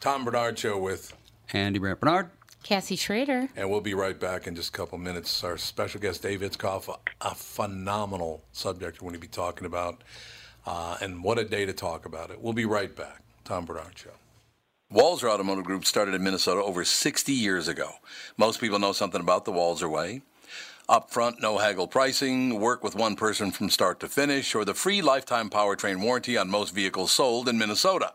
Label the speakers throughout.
Speaker 1: Tom Barnard Show with
Speaker 2: Andy Brant Bernard.
Speaker 3: Cassie Schrader.
Speaker 1: And we'll be right back in just a couple minutes. Our special guest, Dave Itzkoff, a, a phenomenal subject we're going to be talking about. Uh, and what a day to talk about it. We'll be right back. Tom Barnard Show. Walser Automotive Group started in Minnesota over 60 years ago. Most people know something about the Walser Way. Upfront, no haggle pricing, work with one person from start to finish, or the free lifetime powertrain warranty on most vehicles sold in Minnesota.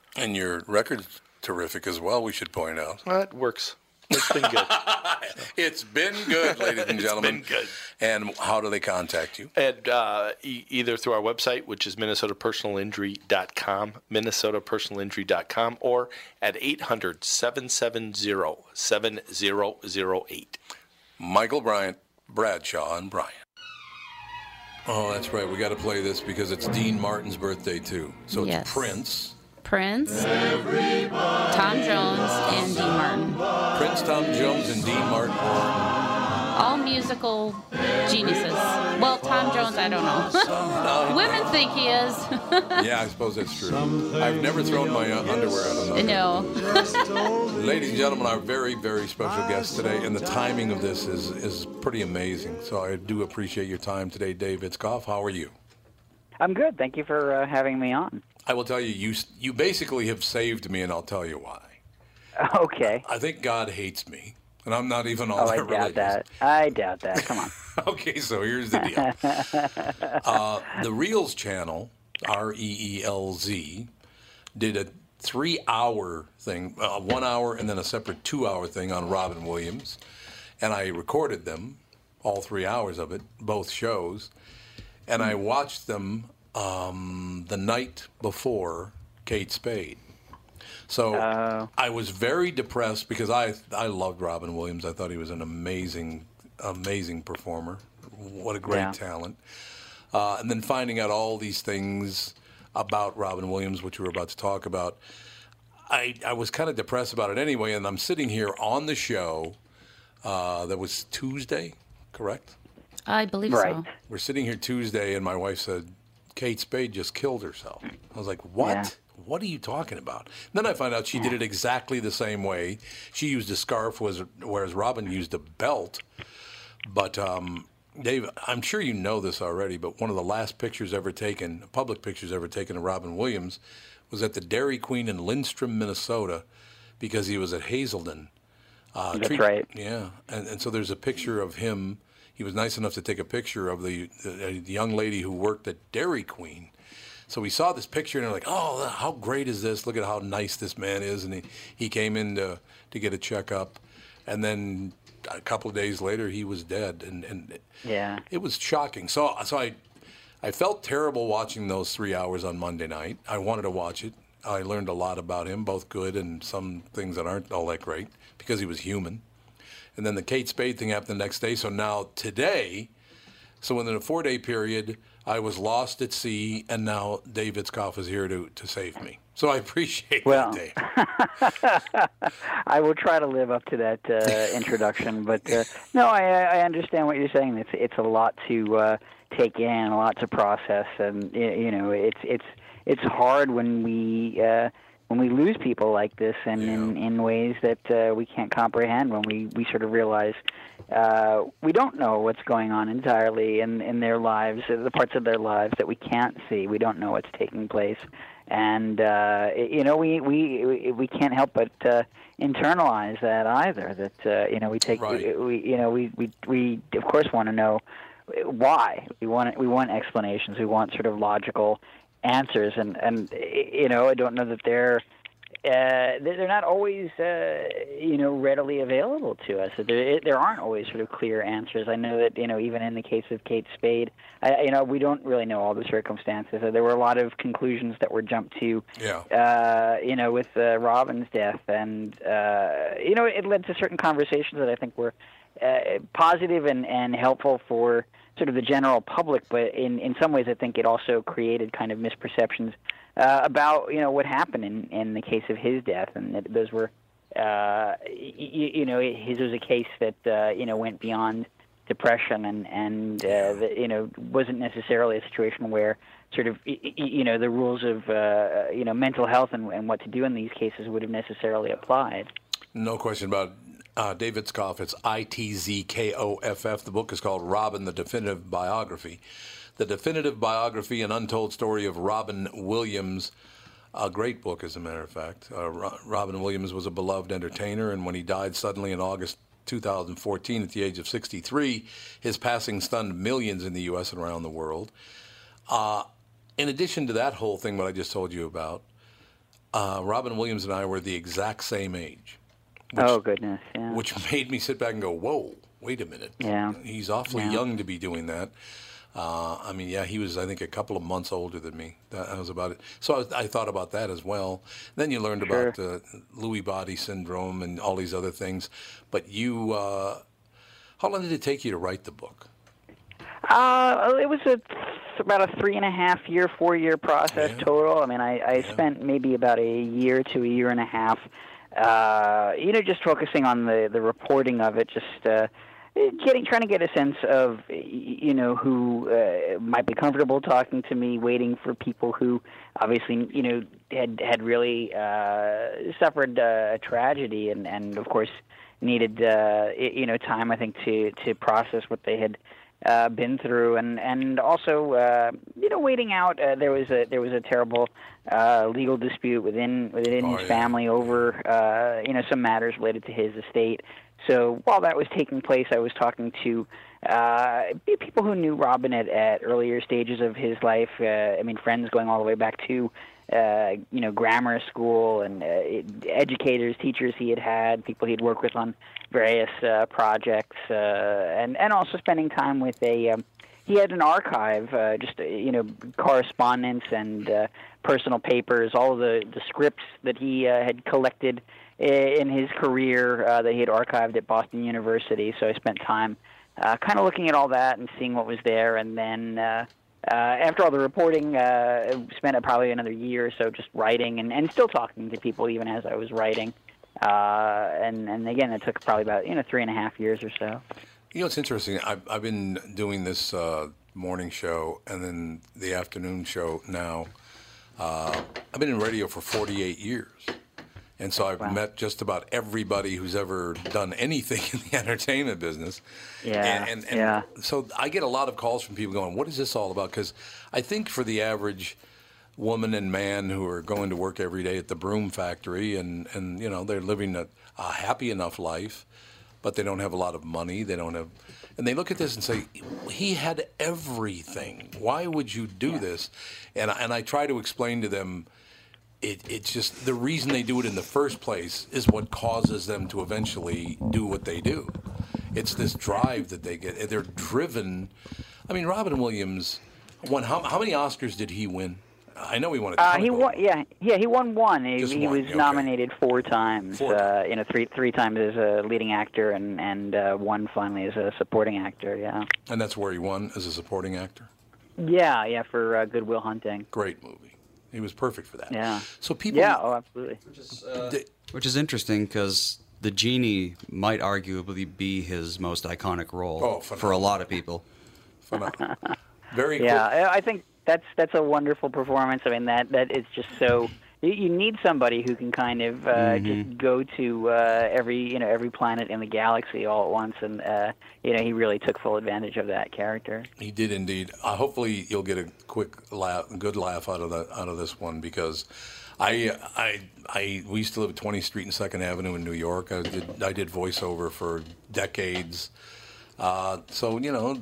Speaker 1: And your record's terrific as well. We should point out.
Speaker 4: It works. It's been good.
Speaker 1: it's been good, ladies and gentlemen.
Speaker 4: It's been good.
Speaker 1: And how do they contact you?
Speaker 4: And uh, e- either through our website, which is minnesotapersonalinjury.com, minnesotapersonalinjury.com, or at 800-770-7008.
Speaker 1: Michael Bryant, Bradshaw, and Bryant. Oh, that's right. We got to play this because it's Dean Martin's birthday too. So it's
Speaker 3: Yes.
Speaker 1: Prince.
Speaker 3: Prince, Tom Jones, and Dean Martin.
Speaker 1: Prince, Tom Jones, and Dean Martin.
Speaker 3: All musical geniuses. Well, Tom Jones, I don't know. Women think he is.
Speaker 1: Yeah, I suppose that's true. I've never thrown my uh, underwear out on
Speaker 3: no.
Speaker 1: Ladies and gentlemen, our very, very special guest today, and the timing of this is, is pretty amazing. So I do appreciate your time today, Dave Itzkoff. How are you?
Speaker 5: I'm good. Thank you for uh, having me on.
Speaker 1: I will tell you, you, you basically have saved me, and I'll tell you why.
Speaker 5: Okay.
Speaker 1: I think God hates me, and I'm not even on.
Speaker 5: Oh,
Speaker 1: all
Speaker 5: I
Speaker 1: that
Speaker 5: doubt
Speaker 1: religious.
Speaker 5: that. I doubt that. Come on.
Speaker 1: okay, so here's the deal. uh, the Reelz channel, R E E L Z, did a three hour thing, uh, one hour, and then a separate two hour thing on Robin Williams. And I recorded them, all three hours of it, both shows. And I watched them um, the night before Kate Spade. So
Speaker 5: Oh.
Speaker 1: I was very depressed because I I loved Robin Williams. I thought he was an amazing, amazing performer. What a great
Speaker 5: Yeah.
Speaker 1: talent. Uh, and then finding out all these things about Robin Williams, which we were about to talk about, I, I was kind of depressed about it anyway. And I'm sitting here on the show uh, that was Tuesday, correct?
Speaker 3: I believe
Speaker 5: Right.
Speaker 3: so.
Speaker 1: We're sitting here Tuesday, and my wife said, Kate Spade just killed herself. I was like, what?
Speaker 5: Yeah.
Speaker 1: What are you talking about? Then I found out she did it exactly the same way. She used a scarf, was- whereas Robin used a belt. But, um, Dave, I'm sure you know this already, but one of the last pictures ever taken, public pictures ever taken of Robin Williams, was at the Dairy Queen in Lindstrom, Minnesota, because he was at Hazelden. Uh,
Speaker 5: That's right.
Speaker 1: Yeah, and, and so there's a picture of him. He was nice enough to take a picture of the, the, uh, the young lady who worked at Dairy Queen. So we saw this picture and we're like, oh, uh, how great is this? Look at how nice this man is. And he, he came in to, to get a checkup. And then a couple of days later, he was dead. And, and
Speaker 5: Yeah.
Speaker 1: it was shocking. So, so I, I felt terrible watching those three hours on Monday night. I wanted to watch it. I learned a lot about him, both good and some things that aren't all that great, because he was human. And then the Kate Spade thing happened the next day. So now today, So within a four day period, I was lost at sea, and now Dave Itzkoff is here to, to save me. So I appreciate
Speaker 5: Well,
Speaker 1: that, Dave.
Speaker 5: I will try to live up to that uh, introduction, but uh, no, I, I understand what you're saying. It's it's a lot to uh, take in, a lot to process, and you know, it's it's it's hard when we uh, when we lose people like this, and in, in ways that uh, we can't comprehend. When we we sort of realize uh, we don't know what's going on entirely in in their lives, uh, the parts of their lives that we can't see. We don't know what's taking place, and uh, you know we we we- we can't help but uh, internalize that either. That uh, you know we take
Speaker 1: Right.
Speaker 5: we, we you know we we we of course want to know why we want we want explanations. We want sort of logical answers, and and you know I don't know that they're uh, they're not always, uh, you know, readily available to us. There, there aren't always sort of clear answers. I know that, you know, even in the case of Kate Spade, I, you know, we don't really know all the circumstances. There were a lot of conclusions that were jumped to,
Speaker 1: Yeah.
Speaker 5: uh, you know, with uh, Robin's death, and uh, you know, it led to certain conversations that I think were uh, positive and and helpful for sort of the general public. But in in some ways, I think it also created kind of misperceptions uh, about you know what happened in in the case of his death, and that those were uh, you, you know his was a case that uh, you know went beyond depression and and uh, the, you know wasn't necessarily a situation where sort of you know the rules of uh, you know mental health and, and what to do in these cases would have necessarily applied.
Speaker 1: No question about. Uh, Dave Itzkoff. It's I T Z K O F F. The book is called Robin: The Definitive Biography. The definitive biography and untold story of Robin Williams. A great book, as a matter of fact. Uh, Ro- Robin Williams was a beloved entertainer, and when he died suddenly in August 2014 at the age of 63, his passing stunned millions in the U.S. and around the world. Uh, in addition to that whole thing, what I just told you about, uh, Robin Williams and I were the exact same age
Speaker 5: oh goodness, yeah.
Speaker 1: which made me sit back and go, "Whoa, wait a minute!
Speaker 5: Yeah.
Speaker 1: he's awfully
Speaker 5: Yeah.
Speaker 1: young to be doing that." Uh, I mean, yeah, he was, I think, a couple of months older than me. That, was about it. So I, I thought about that as well. Then you learned about
Speaker 5: Sure.
Speaker 1: uh, Lewy body syndrome and all these other things. But you, uh, how long did it take you to write the book?
Speaker 5: Uh, it was a about a three and a half year, four year process
Speaker 1: Yeah.
Speaker 5: total. I mean, I, I spent maybe about a year to a year and a half, uh, you know, just focusing on the the reporting of it, just uh, getting trying to get a sense of you know who uh, might be comfortable talking to me, waiting for people who obviously you know had had really uh, suffered uh, a tragedy, and and of course needed uh, you know time I think to to process what they had uh, been through, and and also uh, you know waiting out. Uh, there was a there was a terrible uh, legal dispute within within
Speaker 1: Oh,
Speaker 5: his
Speaker 1: yeah.
Speaker 5: family over uh, you know some matters related to his estate. So while that was taking place, I was talking to uh, people who knew Robin at, at earlier stages of his life. Uh, I mean, friends going all the way back to uh, you know grammar school and uh, educators, teachers he had had, people he'd worked with on various uh, projects, uh, and and also spending time with a. Um, he had an archive, uh, just uh, you know, correspondence and uh, personal papers, all of the the scripts that he uh, had collected i- in his career uh, that he had archived at Boston University. So I spent time uh, kind of looking at all that and seeing what was there, and then. Uh, uh, after all the reporting, uh, spent probably another year or so just writing and, and still talking to people even as I was writing. Uh, and, and again, it took probably about you know three and a half years or so.
Speaker 1: You know, it's interesting. I've, I've been doing this uh, morning show and then the afternoon show now. Uh, I've been in radio for 48 years. And so I've
Speaker 5: Wow.
Speaker 1: met just about everybody who's ever done anything in the entertainment business.
Speaker 5: Yeah,
Speaker 1: And, and, and
Speaker 5: yeah.
Speaker 1: so I get a lot of calls from people going, What is this all about? Because I think for the average woman and man who are going to work every day at the broom factory and, and you know, they're living a, a happy enough life, but they don't have a lot of money. They don't have, and they look at this and say, he had everything. Why would you do this? And, I- and I try to explain to them, it, it's just the reason they do it in the first place is what causes them to eventually do what they do. It's this drive that they get. They're driven. I mean, Robin Williams won. How, how many Oscars did he win? I know he won a
Speaker 5: Uh,
Speaker 1: ton
Speaker 5: he
Speaker 1: of
Speaker 5: won. Yeah, yeah, he won one. He, he was
Speaker 1: okay.
Speaker 5: nominated four times.
Speaker 1: Four
Speaker 5: Uh, you know, three three times as a leading actor, and and uh, one finally as a supporting actor. Yeah.
Speaker 1: And that's where he won as a supporting actor.
Speaker 5: Yeah, yeah, for uh, Good Will Hunting.
Speaker 1: Great movie. He was perfect for that.
Speaker 5: Yeah.
Speaker 1: So people.
Speaker 5: Yeah. Oh, absolutely.
Speaker 1: They-
Speaker 2: Which is interesting because the genie might arguably be his most iconic role
Speaker 1: Oh,
Speaker 2: for a lot of people.
Speaker 1: phenomenal. Very quick.
Speaker 5: Yeah, I I think that's that's a wonderful performance. I mean, that that is just so. You, need somebody who can kind of uh, just go to uh, every you know every planet in the galaxy all at once, and uh, you know he really took full advantage of that character.
Speaker 1: He did indeed. Uh, hopefully, you'll get a quick laugh, good laugh out of the out of this one because I I I we used to live at 20th Street and Second Avenue in New York. I did I did voiceover for decades, uh, so you know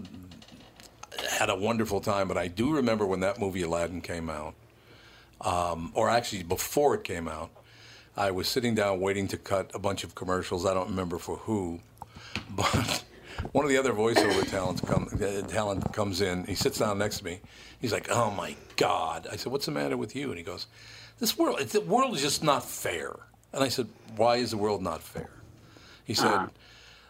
Speaker 1: had a wonderful time. But I do remember when that movie Aladdin came out, um, or actually before it came out. I was sitting down waiting to cut a bunch of commercials. I don't remember for who, but one of the other voiceover talents come, uh, talent comes in. He sits down next to me. He's like, "Oh my God!" I said, "What's the matter with you?" And he goes, "This world, the world is just not fair." And I said, "Why is the world not fair?" He said,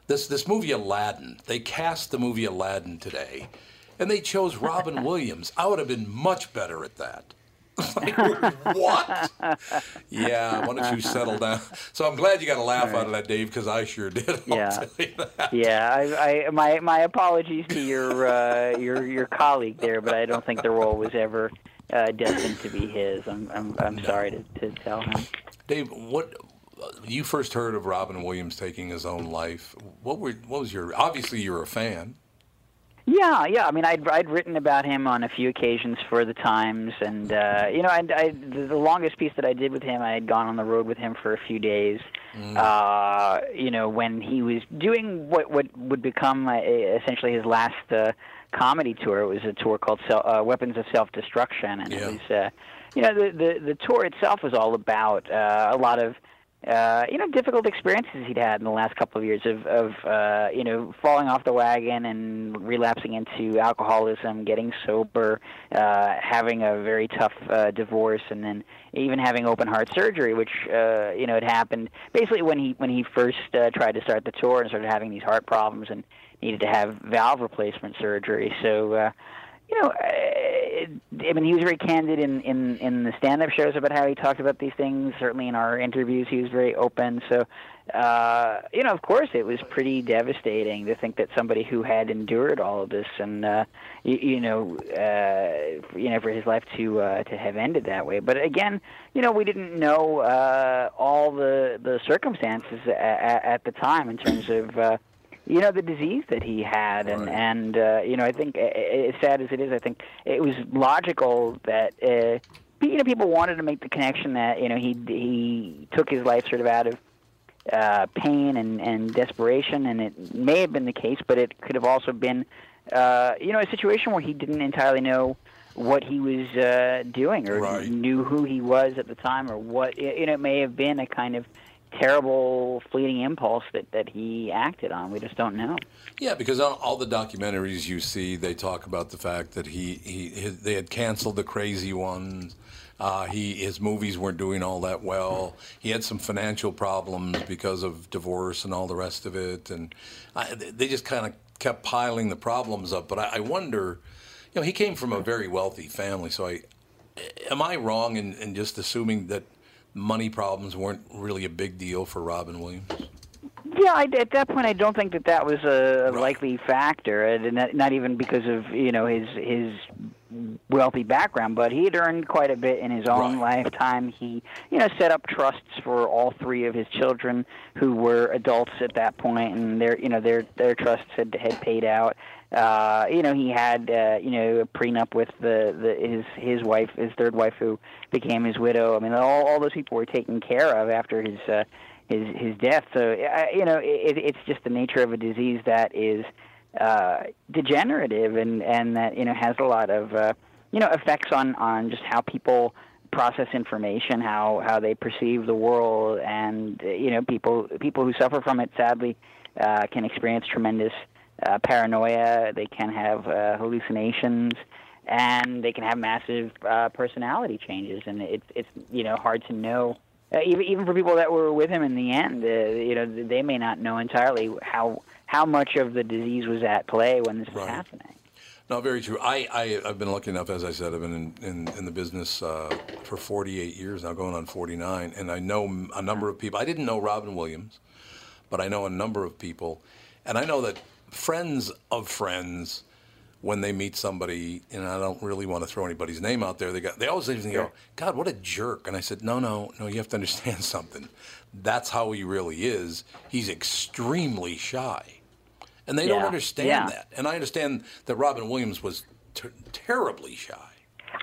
Speaker 1: "This this movie Aladdin. They cast the movie Aladdin today, and they chose Robin Williams. I would have been much better at that." Like, what? Yeah, why don't you settle down? So I'm glad you got a laugh out of that, Dave, because I sure did.
Speaker 5: Yeah.
Speaker 1: tell you that.
Speaker 5: Yeah, I, I my my apologies to your uh, your your colleague there, but I don't think the role was ever uh, destined to be his. I'm I'm, I'm sorry to, to tell him.
Speaker 1: Dave, what you first heard of Robin Williams taking his own life? What were what was your? Obviously, you're a fan.
Speaker 5: Yeah, yeah. I mean, I'd I'd written about him on a few occasions for the Times, and uh, you know, I, I the, longest piece that I did with him, I had gone on the road with him for a few days. Uh, you know, when he was doing what what would become uh, essentially his last uh, comedy tour. It was a tour called Sel- uh, Weapons of Self Destruction, and
Speaker 1: Yeah.
Speaker 5: it was. Uh, you know, the, the the tour itself was all about uh, a lot of uh, you know, difficult experiences he'd had in the last couple of years of, of uh, you know, falling off the wagon and relapsing into alcoholism, getting sober, uh, having a very tough uh, divorce, and then even having open heart surgery, which uh, you know had happened basically when he when he first uh, tried to start the tour and started having these heart problems and needed to have valve replacement surgery. So. Uh, you know, uh, I mean, he was very candid in, in, in the stand-up shows about how he talked about these things. Certainly in our interviews, he was very open. So, uh, you know, of course, it was pretty devastating to think that somebody who had endured all of this and, uh, you, you know, uh, you know, for his life to uh, to have ended that way. But again, you know, we didn't know uh, all the the circumstances at, at the time in terms of. Uh, you know the disease that he had and
Speaker 1: Right.
Speaker 5: and uh, you know I think as sad as it is I think it was logical that uh, you know people wanted to make the connection that you know he he took his life sort of out of uh, pain and and desperation and it may have been the case but it could have also been uh, you know a situation where he didn't entirely know what he was uh, doing or
Speaker 1: Right.
Speaker 5: knew who he was at the time or what you know it may have been a kind of terrible fleeting impulse that, that he acted on. We just don't know.
Speaker 1: Yeah, because all, all the documentaries you see, they talk about the fact that he, he his, they had canceled the crazy ones. Uh, he his movies weren't doing all that well. He had some financial problems because of divorce and all the rest of it, and I, they just kind of kept piling the problems up. But I, I wonder, you know, he came from a very wealthy family, so I am I wrong in, in just assuming that money problems weren't really a big deal for Robin Williams?
Speaker 5: Yeah, I, at that point, I don't think that that was a
Speaker 1: Right.
Speaker 5: likely factor, uh, and not, not even because of you know his his wealthy background, but he had earned quite a bit in his own
Speaker 1: Right.
Speaker 5: lifetime. He, you know, set up trusts for all three of his children who were adults at that point, and their, you know, their their trusts had had paid out. Uh, you know, he had, uh, you know, a prenup with the, the his his wife, his third wife, who became his widow. I mean, all all those people were taken care of after his uh, his his death. So, uh, you know, it, it's just the nature of a disease that is uh, degenerative and and that you know has a lot of uh, you know effects on on just how people process information, how how they perceive the world, and uh, you know people people who suffer from it sadly uh, can experience tremendous uh, paranoia. They can have uh, hallucinations. and they can have massive uh, personality changes, and it's it's you know hard to know. Uh, even even for people that were with him in the end, uh, you know they may not know entirely how how much of the disease was at play when this was
Speaker 1: Right.
Speaker 5: happening.
Speaker 1: No, very true. I, I, I've been lucky enough, as I said, I've been in, in, in the business uh, for 48 years now, going on 49, and I know a number of people. I didn't know Robin Williams, but I know a number of people, and I know that friends of friends, when they meet somebody, and I don't really want to throw anybody's name out there, they got they always say me, go, God, what a jerk. And I said, No, no, no, you have to understand something. That's how he really is. He's extremely shy. And they don't understand
Speaker 5: yeah.
Speaker 1: that. And I understand that Robin Williams was ter- terribly shy.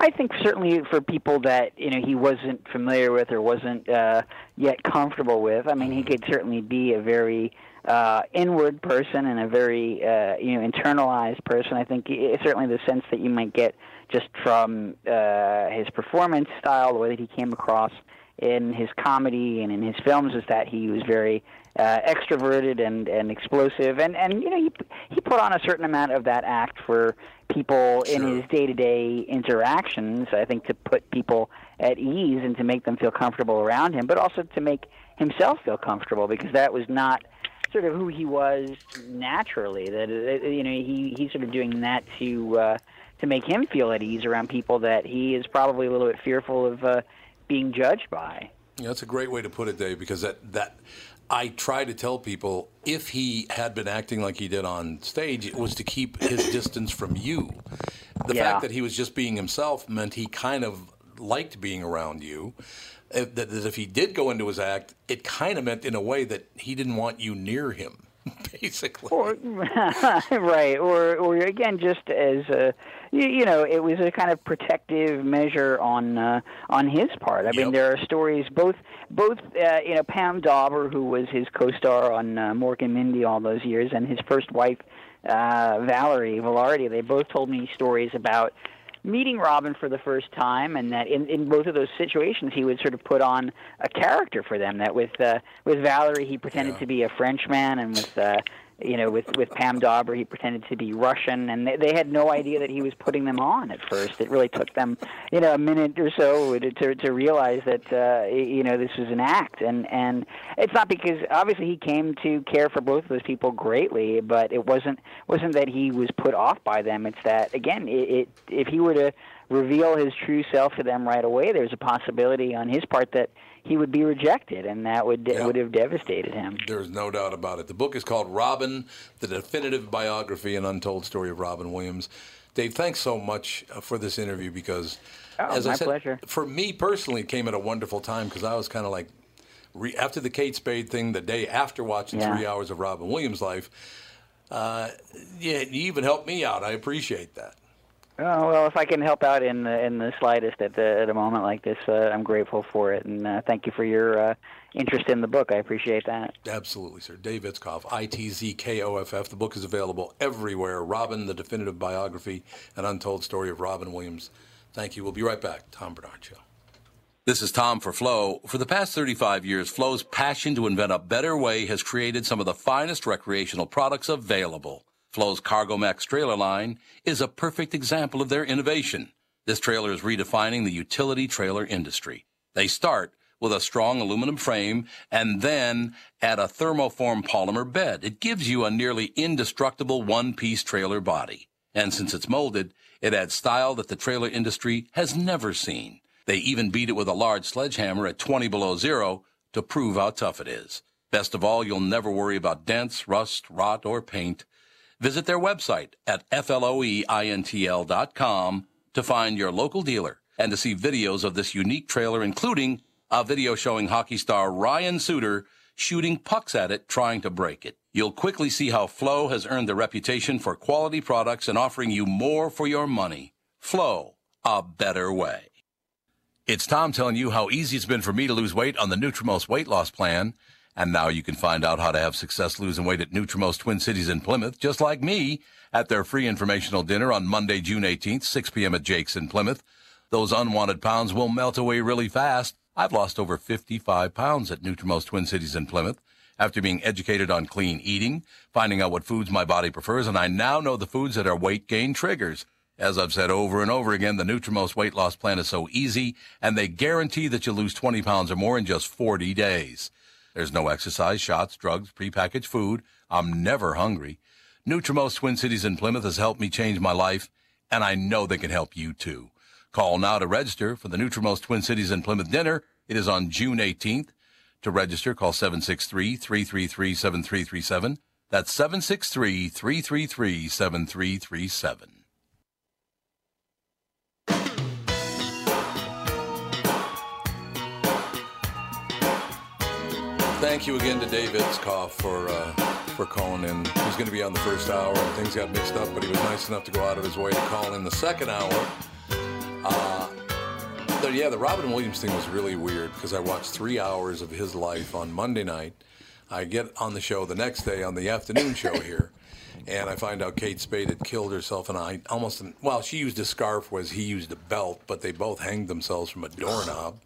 Speaker 5: I think certainly for people that you know he wasn't familiar with or wasn't uh, yet comfortable with. I mean, he could certainly be a very uh, inward person and a very uh, you know internalized person. I think certainly the sense that you might get just from uh, his performance style, the way that he came across in his comedy and in his films, is that he was very uh, extroverted and, and explosive, and and you know he he put on a certain amount of that act for people in his day to day interactions. I think to put people at ease and to make them feel comfortable around him, but also to make himself feel comfortable because that was not sort of who he was naturally. That you know he he's sort of doing that to uh, to make him feel at ease around people that he is probably a little bit fearful of uh, being judged by.
Speaker 1: Yeah, that's a great way to put it, Dave, because that, that I try to tell people if he had been acting like he did on stage, it was to keep his distance from you. The
Speaker 5: Yeah.
Speaker 1: fact that he was just being himself meant he kind of liked being around you. That, that if he did go into his act, it kind of meant in a way that he didn't want you near him, basically.
Speaker 5: or right or or again just as a you, you know it was a kind of protective measure on uh, on his part i mean there are stories both both uh, you know pam dawber who was his co-star on uh, mork and mindy all those years and his first wife uh, valerie velardi they both told me stories about meeting Robin for the first time, and that in, in both of those situations he would sort of put on a character for them. That with uh, with Valerie he pretended
Speaker 1: Yeah.
Speaker 5: to be a Frenchman, and with uh, you know with with Pam Dawber he pretended to be Russian, and they, they had no idea that he was putting them on at first. It really took them you know a minute or so to to, to realize that uh, you know this was an act, and and it's not because obviously he came to care for both of those people greatly, but it wasn't wasn't that he was put off by them. It's that again, it, it if he were to reveal his true self to them right away, there's a possibility on his part that he would be rejected, and that would
Speaker 1: Yeah.
Speaker 5: would have devastated him.
Speaker 1: There's no doubt about it. The book is called Robin, the definitive biography and untold story of Robin Williams. Dave, thanks so much uh, for this interview because,
Speaker 5: Oh,
Speaker 1: as I said,
Speaker 5: pleasure.
Speaker 1: for me personally, it came at a wonderful time because I was kind of like, re- after the Kate Spade thing, the day after watching
Speaker 5: Yeah.
Speaker 1: three hours of Robin Williams' life, uh, yeah, you even helped me out. I appreciate that.
Speaker 5: Oh well, if I can help out in the in the slightest at the at a moment like this, uh, I'm grateful for it, and uh, thank you for your uh, interest in the book. I appreciate that.
Speaker 1: Absolutely, sir. Dave Itzkoff, I T Z K O F F. The book is available everywhere. Robin, the definitive biography and untold story of Robin Williams. Thank you. We'll be right back. Tom Barnard Show. This is Tom for Floe. For the past 35 years, Floe's passion to invent a better way has created some of the finest recreational products available. Floe's Cargo Max trailer line is a perfect example of their innovation. This trailer is redefining the utility trailer industry. They start with a strong aluminum frame and then add a thermoform polymer bed. It gives you a nearly indestructible one-piece trailer body. And since it's molded, it adds style that the trailer industry has never seen. They even beat it with a large sledgehammer at 20 below zero to prove how tough it is. Best of all, you'll never worry about dents, rust, rot, or paint. Visit their website at floeintl.com to find your local dealer and to see videos of this unique trailer, including a video showing hockey star Ryan Suter shooting pucks at it trying to break it. You'll quickly see how Floe has earned the reputation for quality products and offering you more for your money. Floe, a better way. It's Tom telling you how easy it's been for me to lose weight on the Nutrimost weight loss plan. And now you can find out how to have success losing weight at Nutrimost Twin Cities in Plymouth, just like me, at their free informational dinner on Monday, June 18th, 6 p.m. at Jake's in Plymouth. Those unwanted pounds will melt away really fast. I've lost over 55 pounds at Nutrimost Twin Cities in Plymouth after being educated on clean eating, finding out what foods my body prefers, and I now know the foods that are weight gain triggers. As I've said over and over again, the Nutrimost weight loss plan is so easy, and they guarantee that you'll lose 20 pounds or more in just 40 days. There's no exercise, shots, drugs, prepackaged food. I'm never hungry. Nutrimost Twin Cities in Plymouth has helped me change my life, and I know they can help you too. Call now to register for the Nutrimost Twin Cities in Plymouth dinner. It is on June 18th. To register, call 763 333 7337. That's 763 Thank you again to Dave Itzkoff for uh, for calling in. He was going to be on the first hour, and things got mixed up, but he was nice enough to go out of his way to call in the second hour. Uh, the, yeah, the Robin Williams thing was really weird because I watched three hours of his life on Monday night. I get on the show the next day on the afternoon show here, and I find out Kate Spade had killed herself, and I almost well, she used a scarf, was he used a belt, but they both hanged themselves from a doorknob.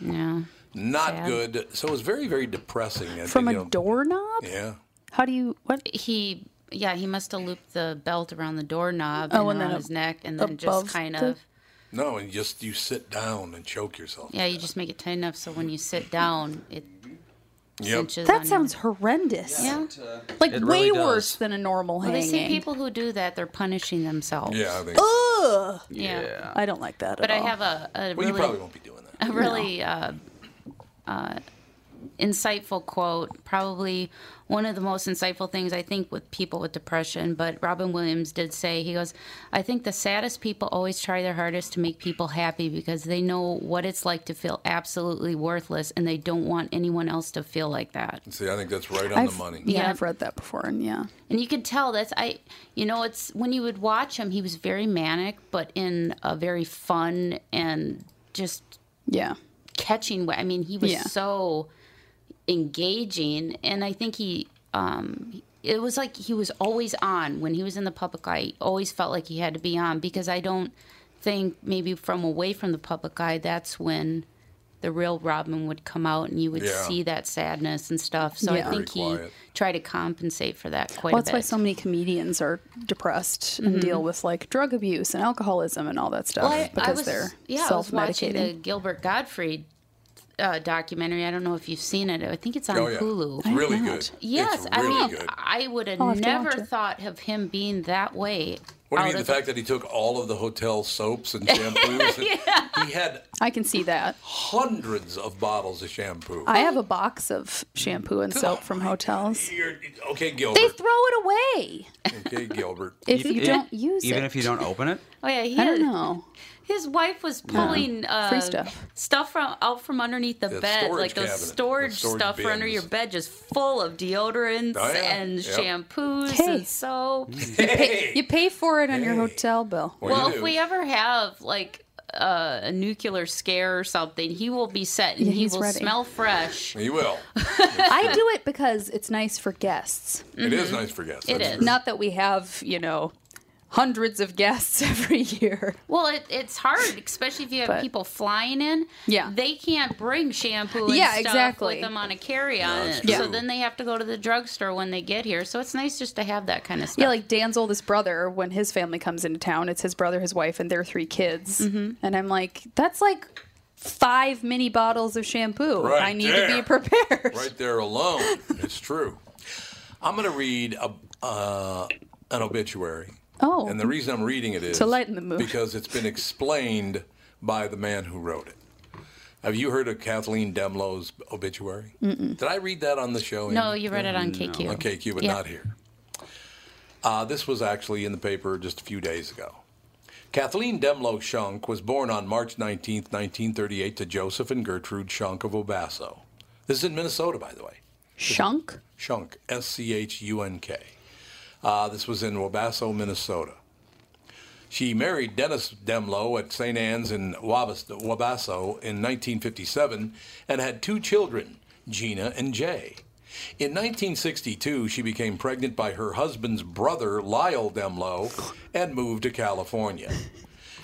Speaker 3: Yeah.
Speaker 1: Not
Speaker 3: Sad.
Speaker 1: good. So it was very, very depressing. And,
Speaker 6: From
Speaker 1: you
Speaker 6: a
Speaker 1: know,
Speaker 6: doorknob?
Speaker 1: Yeah.
Speaker 6: How do you what?
Speaker 3: He, yeah, he must have looped the belt around the doorknob
Speaker 6: Oh,
Speaker 3: and
Speaker 6: and then
Speaker 3: around his neck, and then just kind
Speaker 6: the-
Speaker 3: of,
Speaker 1: No, and just you sit down and choke yourself.
Speaker 3: yeah, you just make it tight enough so when you sit down, it
Speaker 1: Yep.
Speaker 3: cinches
Speaker 6: That
Speaker 3: you.
Speaker 6: sounds horrendous.
Speaker 3: Yeah.
Speaker 6: Like
Speaker 2: It
Speaker 6: way
Speaker 2: really
Speaker 6: worse than a normal
Speaker 3: Well, they see people who do that, they're punishing themselves.
Speaker 1: Yeah, I think.
Speaker 6: Ugh.
Speaker 3: Yeah.
Speaker 6: I don't like that
Speaker 3: But
Speaker 6: at
Speaker 3: I
Speaker 6: all.
Speaker 3: have a, a
Speaker 1: well, you probably won't be doing that.
Speaker 3: a really uh, uh, insightful quote. Probably one of the most insightful things I think with people with depression. But Robin Williams did say he goes, "I think the saddest people always try their hardest to make people happy because they know what it's like to feel absolutely worthless, and they don't want anyone else to feel like that."
Speaker 1: See, I think that's right on
Speaker 6: I've,
Speaker 1: the money.
Speaker 6: Yeah,
Speaker 3: Yeah.
Speaker 6: I've read that before, and yeah.
Speaker 3: And you could tell that's I you know it's when you would watch him he was very manic but in a very fun and just
Speaker 6: Yeah.
Speaker 3: Catching way. I mean he was
Speaker 6: Yeah.
Speaker 3: so engaging and I think he um it was like he was always on when he was in the public eye. He always felt like he had to be on because I don't think maybe from away from the public eye that's when the real Robin would come out and you would
Speaker 1: Yeah.
Speaker 3: see that sadness and stuff. So
Speaker 6: Yeah.
Speaker 3: I think he tried to compensate for that quite
Speaker 6: Well,
Speaker 3: a
Speaker 6: that's why so many comedians are depressed and deal with like drug abuse and alcoholism and all that stuff
Speaker 3: Well, I- I
Speaker 6: because
Speaker 3: was-
Speaker 6: they're
Speaker 3: yeah, I was watching the
Speaker 6: self-medicating.
Speaker 3: Gilbert Gottfried uh, documentary. I don't know if you've seen it. I think it's on
Speaker 1: Oh yeah,
Speaker 3: Hulu.
Speaker 1: it's really good.
Speaker 3: Yes,
Speaker 1: it's
Speaker 3: I mean,
Speaker 1: good.
Speaker 3: I would have
Speaker 6: I'll
Speaker 3: never
Speaker 6: watch
Speaker 3: thought of him being that way.
Speaker 1: What do you
Speaker 3: out
Speaker 1: mean the
Speaker 3: of
Speaker 1: fact that he took all of the hotel soaps and shampoos? and He had
Speaker 6: I can see that.
Speaker 1: hundreds of bottles of shampoo.
Speaker 6: I have a box of shampoo and soap from hotels.
Speaker 1: okay, Gilbert.
Speaker 6: They throw it away
Speaker 1: okay, Gilbert.
Speaker 6: if you
Speaker 2: It-
Speaker 6: don't use
Speaker 2: even
Speaker 6: it.
Speaker 2: Even if you don't open it.
Speaker 3: Oh yeah, he
Speaker 6: I don't know.
Speaker 3: His wife was pulling uh,
Speaker 6: Free stuff.
Speaker 3: stuff from out from underneath the
Speaker 1: Yeah,
Speaker 3: bed, like those
Speaker 1: cabinet,
Speaker 3: storage,
Speaker 1: those storage
Speaker 3: stuff for under your bed, just full of deodorants
Speaker 1: Oh, yeah.
Speaker 3: and
Speaker 1: Yep.
Speaker 3: shampoos
Speaker 6: Hey.
Speaker 3: and soap.
Speaker 1: Hey,
Speaker 6: You pay for it on your hotel bill.
Speaker 1: What do you
Speaker 3: Well, if we ever have like uh, a nuclear scare or something, he will be set and
Speaker 6: Yeah,
Speaker 3: he will
Speaker 6: ready.
Speaker 3: smell fresh.
Speaker 1: He will.
Speaker 6: I do it because it's nice for guests.
Speaker 1: It is nice for guests.
Speaker 3: It is.
Speaker 1: true.
Speaker 6: Not that we have, you know, hundreds of guests every year.
Speaker 3: Well, it, it's hard, especially if you have
Speaker 6: But-
Speaker 3: people flying in.
Speaker 6: Yeah.
Speaker 3: They can't bring shampoo and
Speaker 6: Yeah,
Speaker 3: stuff
Speaker 6: exactly.
Speaker 3: with them on a carry-on.
Speaker 1: No, that's
Speaker 3: so then they have to go to the drugstore when they get here. So it's nice just to have that kind of stuff.
Speaker 6: Yeah, like Dan's oldest brother, when his family comes into town, it's his brother, his wife, and their three kids.
Speaker 3: Mm-hmm.
Speaker 6: And I'm like, that's like five mini bottles of shampoo.
Speaker 1: Right
Speaker 6: I need
Speaker 1: there.
Speaker 6: to be prepared.
Speaker 1: Right there alone. it's true. I'm going to read a, uh, an obituary.
Speaker 6: Oh.
Speaker 1: And the reason I'm reading it is
Speaker 6: To lighten the mood.
Speaker 1: because it's been explained by the man who wrote it. Have you heard of Kathleen Dehmlow's obituary? Mm-mm. Did I read that on the show?
Speaker 3: no, you read it on KQ.
Speaker 1: on KQ, but
Speaker 3: Yeah.
Speaker 1: not here. Uh, this was actually in the paper just a few days ago. Kathleen Dehmlow Schunk was born on March 19, 1938, to Joseph and Gertrude Schunk of Wabasso. This is in Minnesota, by the way.
Speaker 6: Schunk?
Speaker 1: Schunk, S C H U N K. Uh, this was in Wabasso, Minnesota. She married Dennis Dehmlow at St. Anne's in Wabasso in 1957 and had two children, Gina and Jay. In 1962, she became pregnant by her husband's brother, Lyle Dehmlow, and moved to California.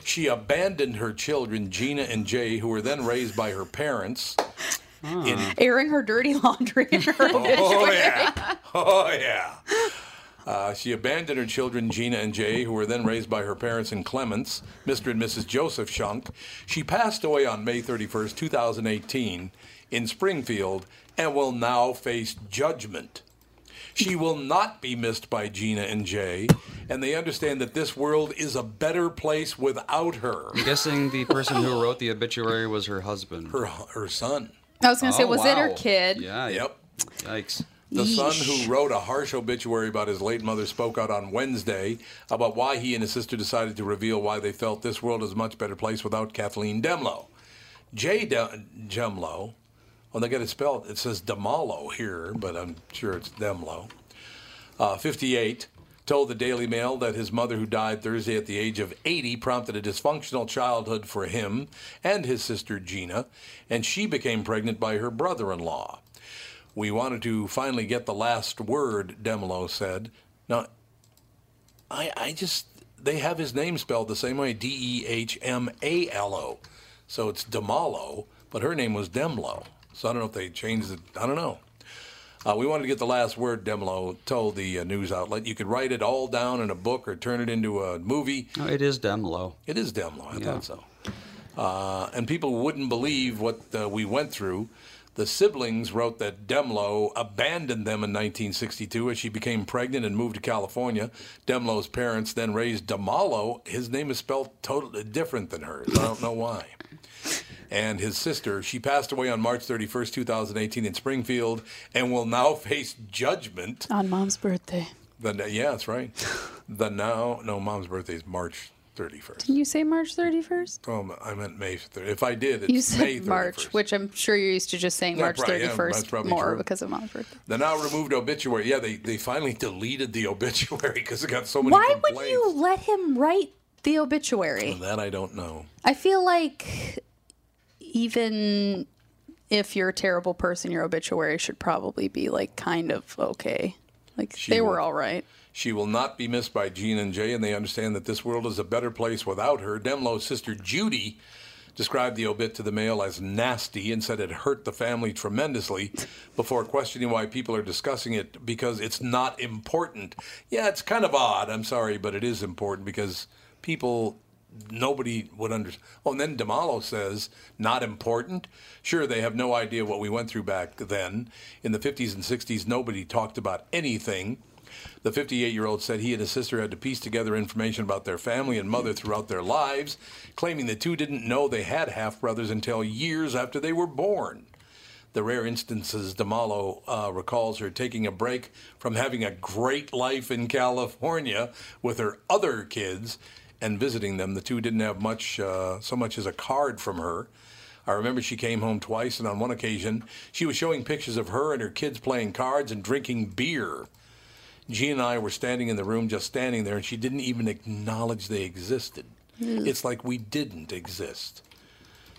Speaker 1: She abandoned her children, Gina and Jay, who were then raised by her parents. In
Speaker 6: Airing her dirty laundry in her
Speaker 1: Oh yeah. Oh yeah. Uh, she abandoned her children, Gina and Jay, who were then raised by her parents in Clements, Mr. and Mrs. Joseph Schunk. She passed away on May 31st, 2018, in Springfield, and will now face judgment. She will not be missed by Gina and Jay, and they understand that this world is a better place without her.
Speaker 2: I'm guessing the person who wrote the obituary was her husband.
Speaker 1: Her, her son.
Speaker 6: I was gonna say,
Speaker 2: Oh,
Speaker 6: was it her kid?
Speaker 2: Yeah.
Speaker 1: Yep.
Speaker 2: Yikes.
Speaker 1: The son who wrote a harsh obituary about his late mother spoke out on Wednesday about why he and his sister decided to reveal why they felt this world is a much better place without Kathleen Dehmlow. Jay De- Dehmlow, well, they got it spelled, it says Demalo here, but I'm sure it's Dehmlow, uh, 58, told the Daily Mail that his mother, who died Thursday at the age of 80, prompted a dysfunctional childhood for him and his sister Gina, and she became pregnant by her brother in law. We wanted to finally get the last word, Demelo said. Now, I, I just, they have his name spelled the same way D E H M A L O. So it's Demalo, but her name was Dehmlow. So I don't know if they changed it. I don't know. Uh, we wanted to get the last word, Dehmlow told the uh, news outlet. You could write it all down in a book or turn it into a movie.
Speaker 2: No, it is Dehmlow.
Speaker 1: It is Dehmlow. I
Speaker 2: Yeah.
Speaker 1: thought so. Uh, and people wouldn't believe what uh, we went through. The siblings wrote that Dehmlow abandoned them in 1962 as she became pregnant and moved to California. Dehmlow's parents then raised Demalo. His name is spelled totally different than hers. I don't know why. And his sister, she passed away on March 31st, 2018, in Springfield, and will now face judgment.
Speaker 6: On mom's birthday.
Speaker 1: The, yeah, that's right. The now, no, mom's birthday is March 31st.
Speaker 6: Did you say March 31st?
Speaker 1: Oh, I meant May 30th. If I did, it's
Speaker 6: You said
Speaker 1: May 31st.
Speaker 6: March, which I'm sure you're used to just saying
Speaker 1: Yeah,
Speaker 6: March
Speaker 1: probably, yeah,
Speaker 6: 31st
Speaker 1: that's probably
Speaker 6: more
Speaker 1: true.
Speaker 6: because of mom's birthday.
Speaker 1: The now removed obituary. Yeah, they, they finally deleted the obituary because it got so many
Speaker 6: Why
Speaker 1: complaints.
Speaker 6: would you let him write the obituary?
Speaker 1: That I don't know.
Speaker 6: I feel like even if you're a terrible person, your obituary should probably be like kind of okay. Like
Speaker 1: She
Speaker 6: they were all right.
Speaker 1: She will not be missed by Gene and Jay, and they understand that this world is a better place without her. Dehmlow's sister Judy described the obit to the Mail as nasty and said it hurt the family tremendously before questioning why people are discussing it because it's not important. Yeah, it's kind of odd. I'm sorry, but it is important because people nobody would understand. Oh, and then Damalo says, not important. Sure, they have no idea what we went through back then. In the 50s and 60s, nobody talked about anything. The 58 year old said he and his sister had to piece together information about their family and mother throughout their lives, claiming the two didn't know they had half brothers until years after they were born. The rare instances Damalo uh, recalls her taking a break from having a great life in California with her other kids and visiting them. The two didn't have much, uh, so much as a card from her. I remember she came home twice, and on one occasion, she was showing pictures of her and her kids playing cards and drinking beer. Jean and I were standing in the room, just standing there, and she didn't even acknowledge they existed. Hmm. It's like we didn't exist.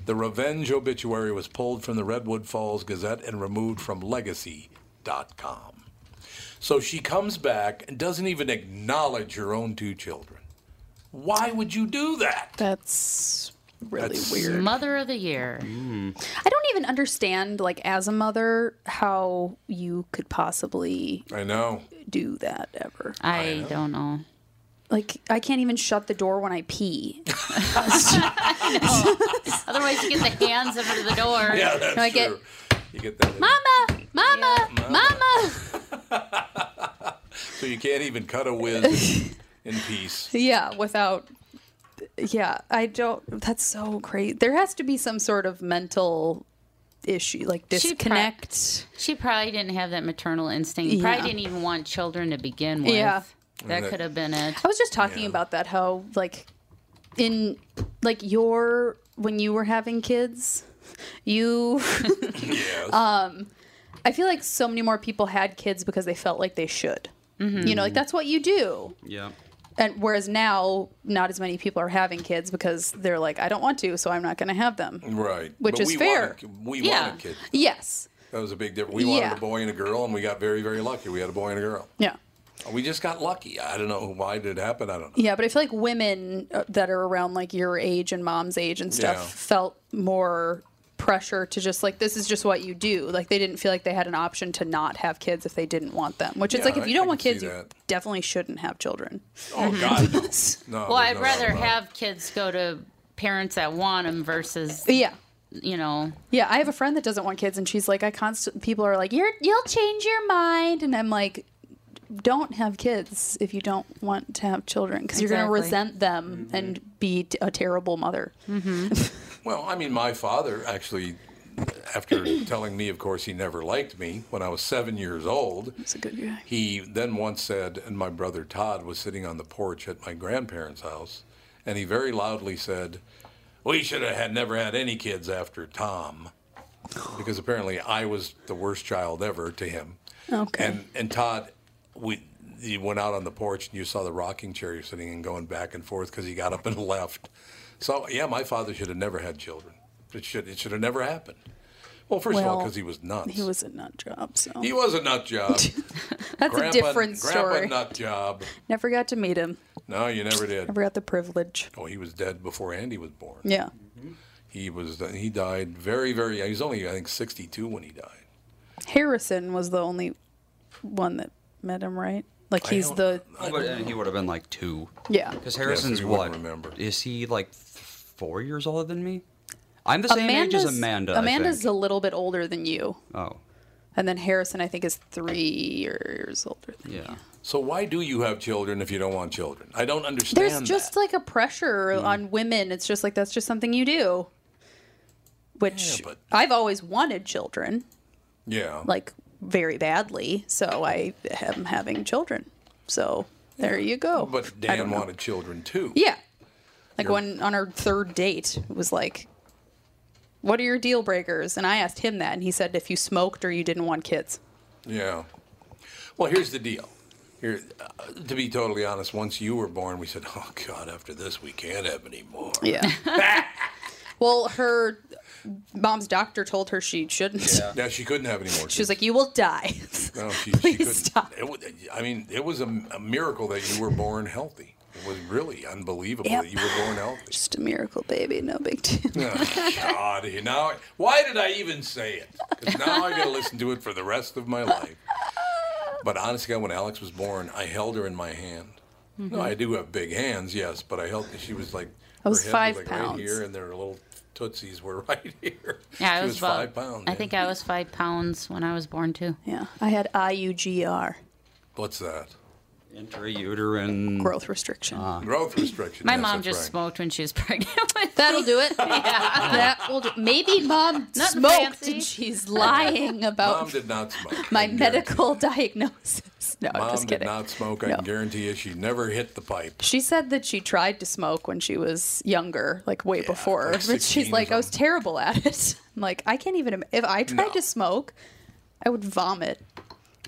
Speaker 1: The revenge obituary was pulled from the Redwood Falls Gazette and removed from legacy.com. So she comes back and doesn't even acknowledge her own two children. Why would you do that?
Speaker 6: That's really
Speaker 1: That's-
Speaker 6: weird.
Speaker 3: Mother of the year. Hmm.
Speaker 6: I don't even understand, like, as a mother, how you could possibly
Speaker 1: I know.
Speaker 6: do that ever.
Speaker 3: I don't know.
Speaker 6: Like, I can't even shut the door when I pee.
Speaker 3: Oh, otherwise, you get the hands under the door.
Speaker 1: Yeah, that's
Speaker 6: I get-
Speaker 1: true. You get that. in-
Speaker 6: Mama, mama, mama.
Speaker 1: So you can't even cut a whiz in peace.
Speaker 6: Yeah, without. Yeah, I don't. That's so great. There has to be some sort of mental issue, like
Speaker 3: She pro-
Speaker 6: disconnect.
Speaker 3: She probably didn't have that maternal instinct. Probably
Speaker 6: Yeah.
Speaker 3: didn't even want children to begin with.
Speaker 6: Yeah.
Speaker 3: That
Speaker 1: that-
Speaker 3: could have been it.
Speaker 6: I was just talking
Speaker 1: Yeah.
Speaker 6: about that. How like in like your when you were having kids, you.
Speaker 1: Yes.
Speaker 6: I feel like so many more people had kids because they felt like they should.
Speaker 3: Mm-hmm.
Speaker 6: You know, like that's what you do.
Speaker 2: Yeah.
Speaker 6: And whereas now, not as many people are having kids because they're like, I don't want to, so I'm not going to have them.
Speaker 1: right.
Speaker 6: which
Speaker 1: But
Speaker 6: is
Speaker 1: we
Speaker 6: fair.
Speaker 1: Wanted, we
Speaker 3: Yeah.
Speaker 1: wanted kids.
Speaker 6: Yes.
Speaker 1: That was a big difference. We wanted
Speaker 6: Yeah.
Speaker 1: a boy and a girl, and we got very, very lucky. We had a boy and a girl.
Speaker 6: Yeah.
Speaker 1: We just got lucky. I don't know why did it happen. I don't know.
Speaker 6: Yeah, but I feel like women uh, that are around like your age and mom's age and stuff
Speaker 1: Yeah.
Speaker 6: felt more pressure to just like this is just what you do. Like they didn't feel like they had an option to not have kids if they didn't want them. Which it's
Speaker 1: Yeah,
Speaker 6: like if you
Speaker 1: I
Speaker 6: don't
Speaker 1: can
Speaker 6: want kids, you definitely shouldn't have children.
Speaker 1: Oh God. no. No,
Speaker 3: Well, I'd
Speaker 1: no
Speaker 3: rather
Speaker 1: doubt about it.
Speaker 3: have kids go to parents that want them versus,
Speaker 6: Yeah.
Speaker 3: you know,
Speaker 6: Yeah, I have a friend that doesn't want kids, and she's like, I constant. People are like, "You're you'll change your mind," and I'm like, "Don't have kids if you don't want to have children, because you're going to resent them mm-hmm. and be a terrible mother." Mm-hmm.
Speaker 1: Well, I mean, my father actually, after telling me, of course, he never liked me when I was seven years old.
Speaker 6: It's a good guy.
Speaker 1: He then once said, and my brother Todd was sitting on the porch at my grandparents' house, and he very loudly said, "We should have had never had any kids after Tom," because apparently I was the worst child ever to him.
Speaker 6: Okay.
Speaker 1: And and Todd, we he went out on the porch and you saw the rocking chair you're sitting in going back and forth because he got up and left. So yeah, my father should have never had children. It should it should have never happened. Well, first of all, because he was nuts.
Speaker 6: He was a nut job, so
Speaker 1: He was a nut job.
Speaker 6: that's a different story.
Speaker 1: Grandpa
Speaker 6: story.
Speaker 1: nut job.
Speaker 6: Never got to meet him.
Speaker 1: No, you never did.
Speaker 6: Never got the privilege.
Speaker 1: Oh, he was dead before Andy was born.
Speaker 6: Yeah.
Speaker 1: He was. Uh, he died very, very. He was only, I think, 62 when he died.
Speaker 6: Harrison was the only one that met him, right? Like he's
Speaker 1: don't-
Speaker 6: the
Speaker 2: He would, uh, he would have been like two.
Speaker 6: yeah.
Speaker 2: Because Harrison's
Speaker 1: we
Speaker 2: what?
Speaker 1: remember.
Speaker 2: Is he like th- four years older than me? I'm the same age as Amanda. I
Speaker 6: Amanda's
Speaker 2: think.
Speaker 6: a little bit older than you,
Speaker 2: Oh,
Speaker 6: and then Harrison I think is three years older. Than you.
Speaker 2: yeah.
Speaker 1: So why do you have children if you don't want children? I don't understand.
Speaker 6: There's just like a pressure mm. on women. It's just like that's just something you do. Which
Speaker 1: Yeah, but-
Speaker 6: I've always wanted children,
Speaker 1: yeah.
Speaker 6: like very badly. So I am having children. So there you go.
Speaker 1: but
Speaker 6: I don't
Speaker 1: Dan
Speaker 6: know.
Speaker 1: wanted children too.
Speaker 6: Yeah. Like
Speaker 1: You're-
Speaker 6: when on our third date, it was like, "What are your deal breakers?" And I asked him that, and he said, "If you smoked or you didn't want kids."
Speaker 1: Yeah. Well, here's the deal. Here, uh, to be totally honest, once you were born, we said, "Oh God, after this, we can't have any more."
Speaker 6: Yeah. well, her mom's doctor told her she shouldn't.
Speaker 1: Yeah, she couldn't have any more.
Speaker 6: She was
Speaker 1: kids.
Speaker 6: like, "You will die."
Speaker 1: No, she, she
Speaker 6: Please
Speaker 1: couldn't.
Speaker 6: stop.
Speaker 1: It, wa- I mean, it was a, a miracle that you were born healthy. It was really unbelievable
Speaker 6: Yep.
Speaker 1: that you were born healthy.
Speaker 6: Just a miracle, baby. No big deal.
Speaker 1: Oh, God, you now why did I even say it? Because now I got to listen to it for the rest of my life. But honestly, when Alex was born, I held her in my hand. No, I mm-hmm. do have big hands, yes, but I held. She was like,
Speaker 6: I was
Speaker 1: her head
Speaker 6: five
Speaker 1: like
Speaker 6: pounds.
Speaker 1: right here, and their little tootsies were right here.
Speaker 3: yeah, I
Speaker 1: she
Speaker 3: was,
Speaker 1: was
Speaker 3: about,
Speaker 1: five pounds.
Speaker 3: I
Speaker 1: yeah.
Speaker 3: think I was five pounds when I was born too.
Speaker 6: Yeah, I had IUGR,
Speaker 1: What's that?
Speaker 2: Intrauterine.
Speaker 6: growth restriction. Ah.
Speaker 1: Growth restriction.
Speaker 3: My
Speaker 1: yes,
Speaker 3: mom just
Speaker 1: right.
Speaker 3: smoked when she was pregnant with
Speaker 6: That'll do it. That will do. Maybe mom
Speaker 3: Nothing
Speaker 6: smoked
Speaker 3: fancy.
Speaker 6: and she's lying about
Speaker 1: Mom did not smoke.
Speaker 6: my
Speaker 1: I can guarantee
Speaker 6: medical diagnosis. No, I'm
Speaker 1: Mom did not smoke. I
Speaker 6: No.
Speaker 1: can guarantee you, she never hit the pipe.
Speaker 6: She said that she tried to smoke when she was younger, like way before.
Speaker 1: like
Speaker 6: but she's like, I was terrible at it. I'm like, I can't even. im- If I tried
Speaker 1: No.
Speaker 6: to smoke, I would vomit.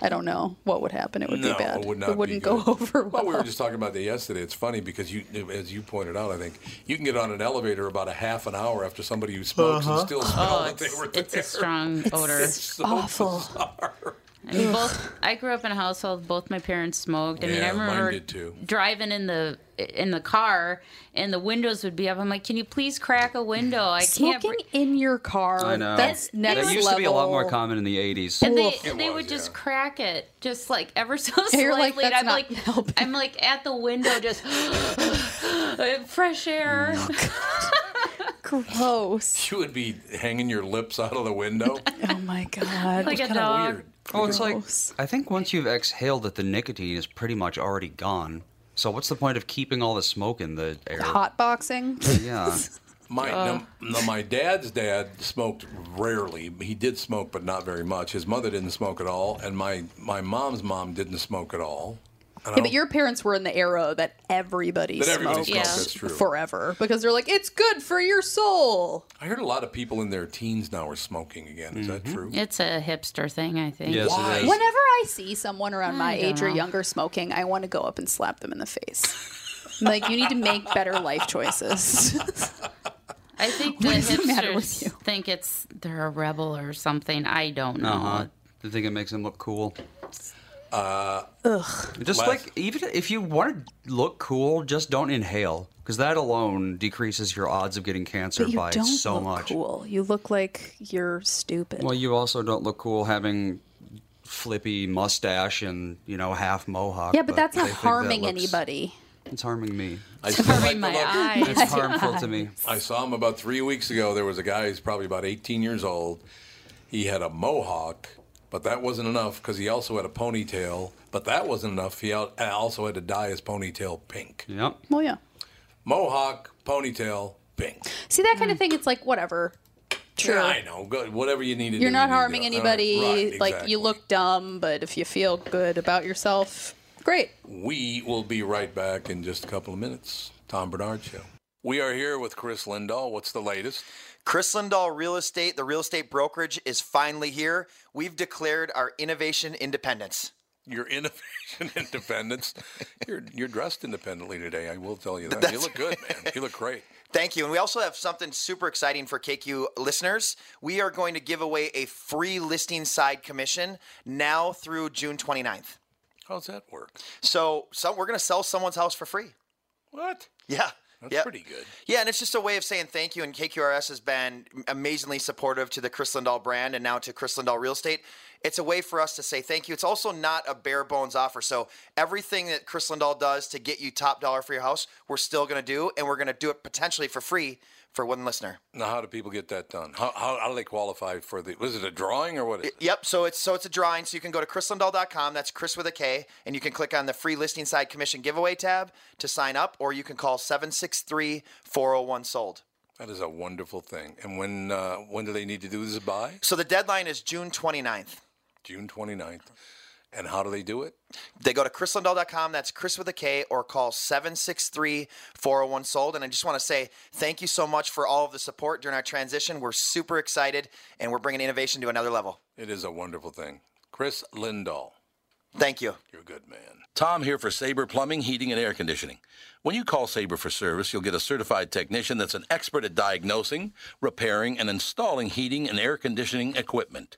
Speaker 6: I don't know what would happen. It would
Speaker 1: no,
Speaker 6: be bad.
Speaker 1: it would not.
Speaker 6: it wouldn't
Speaker 1: be
Speaker 6: go over well.
Speaker 1: Well, we were just talking about that yesterday. It's funny because you, as you pointed out, I think you can get on an elevator about a half an hour after somebody who smokes and uh-huh. still smell
Speaker 3: Oh,
Speaker 1: that they
Speaker 3: it's,
Speaker 1: were
Speaker 3: it's a strong odor.
Speaker 1: It's so
Speaker 6: awful.
Speaker 1: bizarre.
Speaker 3: I mean, both. I grew up in a household. Both my parents smoked. I mean, I
Speaker 1: Yeah, mine
Speaker 3: remember
Speaker 1: did too.
Speaker 3: driving in the in the car, and the windows would be up. I'm like, "Can you please crack a window? I can't."
Speaker 6: Smoking
Speaker 3: bre-"
Speaker 6: in your car.
Speaker 2: I know.
Speaker 6: That's next
Speaker 2: that used to be a lot more common in the 80s.
Speaker 3: And they,
Speaker 1: It
Speaker 3: they
Speaker 1: was,
Speaker 3: would just
Speaker 1: yeah.
Speaker 3: crack it, just like ever so
Speaker 6: And you're
Speaker 3: slightly.
Speaker 6: like,
Speaker 3: and I'm
Speaker 6: "That's
Speaker 3: like,
Speaker 6: helping."
Speaker 3: I'm like at the window, just uh, fresh air.
Speaker 6: Gross.
Speaker 1: You would be hanging your lips out of the window.
Speaker 6: Oh my god.
Speaker 3: Like a dog.
Speaker 1: weird.
Speaker 2: Oh, it's like I think once you've exhaled it, the nicotine is pretty much already gone. So what's the point of keeping all the smoke in the air?
Speaker 6: Hot boxing.
Speaker 2: Yeah.
Speaker 1: My no, no, my dad's dad smoked rarely. He did smoke, but not very much. His mother didn't smoke at all, and my my mom's mom didn't smoke at all. And I
Speaker 6: Yeah, but your parents were in the era that everybody
Speaker 1: That everybody
Speaker 6: smoked
Speaker 3: smoked, Yeah.
Speaker 1: that's true.
Speaker 6: forever because they're like, it's good for your soul.
Speaker 1: I heard a lot of people in their teens now are smoking again. Is that true?
Speaker 3: It's a hipster thing, I think.
Speaker 2: Yes,
Speaker 1: Why?
Speaker 2: it is.
Speaker 6: Whenever I see someone around my
Speaker 3: I don't
Speaker 6: age or younger smoking, I want to go up and slap them in the face. Like, you need to make better life choices.
Speaker 3: I think the
Speaker 6: What is the
Speaker 3: hipsters think it's they're a rebel or something. I don't know.
Speaker 2: Uh-huh. I think it makes them look cool.
Speaker 6: Ugh.
Speaker 2: Just
Speaker 1: Last-
Speaker 2: like even if you want to look cool, just don't inhale Because that alone decreases your odds of getting cancer
Speaker 6: But you
Speaker 2: by
Speaker 6: don't
Speaker 2: so
Speaker 6: look
Speaker 2: much.
Speaker 6: cool. You look like you're stupid.
Speaker 2: Well, you also don't look cool having flippy mustache and you know half mohawk.
Speaker 6: yeah, but that's not
Speaker 2: think that
Speaker 6: harming
Speaker 2: looks-
Speaker 6: anybody.
Speaker 2: It's harming me.
Speaker 1: I,
Speaker 3: Covering my eyes.
Speaker 2: It's harmful to me.
Speaker 1: I saw him about three weeks ago. There was a guy who's probably about 18 years old. He had a mohawk, but that wasn't enough because he also had a ponytail. But that wasn't enough. He al- also had to dye his ponytail pink.
Speaker 2: Yep.
Speaker 6: Well, yeah.
Speaker 1: Mohawk, ponytail, pink.
Speaker 6: See that kind of thing. It's like whatever. Sure.
Speaker 1: Yeah, I know. Good. Whatever you need to
Speaker 6: You're not
Speaker 1: you need to
Speaker 6: harming
Speaker 1: do.
Speaker 6: anybody.
Speaker 1: Right,
Speaker 6: Like
Speaker 1: exactly.
Speaker 6: you look dumb, but if you feel good about yourself, great.
Speaker 1: We will be right back in just a couple of minutes. Tom Barnard Show. We are here with Chris Lindahl. What's the latest?
Speaker 7: Chris Lindahl Real Estate, the real estate brokerage, is finally here. We've declared our innovation independence.
Speaker 1: Your innovation independence. You're you're dressed independently today. I will tell you that. You look good, man. You look great.
Speaker 7: Thank you. And we also have something super exciting for KQ listeners. We are going to give away a free listing side commission now through June 29th.
Speaker 1: How's that work?
Speaker 7: So, so we're going to sell someone's house for free.
Speaker 1: What?
Speaker 7: Yeah.
Speaker 1: That's
Speaker 7: Yep.
Speaker 1: pretty good.
Speaker 7: Yeah, and it's just a way of saying thank you. And KQRS has been amazingly supportive to the Chris Lindahl brand and now to Chris Lindahl Real Estate. It's a way for us to say thank you. It's also not a bare bones offer. So everything that Chris Lindahl does to get you top dollar for your house, we're still going to do, and we're going to do it potentially for free for one listener.
Speaker 1: Now, how do people get that done? How, how, how do they qualify for the? Was it a drawing or what? Is it?
Speaker 7: Yep. So it's so it's a drawing. So you can go to chrislindahl.com. That's Chris with a K, and you can click on the free listing side commission giveaway tab to sign up, or you can call 763 401 sold.
Speaker 1: That is a wonderful thing. And when uh, when do they need to do this by?
Speaker 7: So the deadline is June 29th.
Speaker 1: June 29th. And how do they do it?
Speaker 7: They go to chrislindahl.com. That's Chris with a K, or call 763 401 sold. And I just want to say thank you so much for all of the support during our transition. We're super excited, and we're bringing innovation to another level.
Speaker 1: It is a wonderful thing. Chris Lindahl.
Speaker 7: Thank you.
Speaker 1: You're a good man. Tom here for Sabre Plumbing, Heating, and Air Conditioning. When you call Sabre for service, you'll get a certified technician that's an expert at diagnosing, repairing, and installing heating and air conditioning equipment.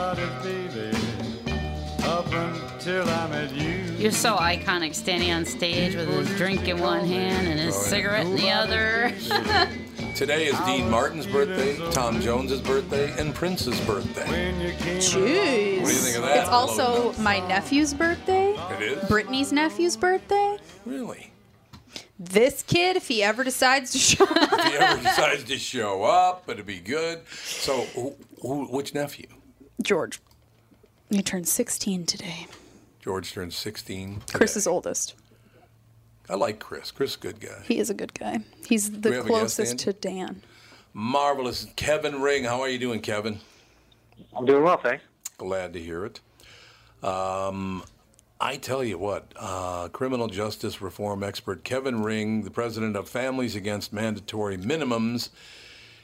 Speaker 3: You're so iconic standing on stage with his drink in one hand and his cigarette in the other.
Speaker 1: Today is Dean Martin's birthday, Tom Jones's birthday, and Prince's birthday.
Speaker 8: When you came
Speaker 6: Jeez.
Speaker 1: What do you think of that?
Speaker 6: It's also my nephew's birthday.
Speaker 1: It is?
Speaker 6: Brittany's nephew's birthday.
Speaker 1: Really?
Speaker 6: This kid, if he ever decides to show up,
Speaker 1: If he ever decides to show up, it'd be good. So, who, who, which nephew?
Speaker 6: George. He turned 16 today.
Speaker 1: George turns 16.
Speaker 6: Chris
Speaker 1: today.
Speaker 6: is oldest.
Speaker 1: I like Chris. Chris, is a good guy.
Speaker 6: He is a good guy. He's the
Speaker 1: have a guest,
Speaker 6: closest to Dan.
Speaker 1: Marvelous. Kevin Ring, how are you doing, Kevin?
Speaker 9: I'm doing well, thanks.
Speaker 1: Glad to hear it. Um, I tell you what, uh, criminal justice reform expert Kevin Ring, the president of Families Against Mandatory Minimums,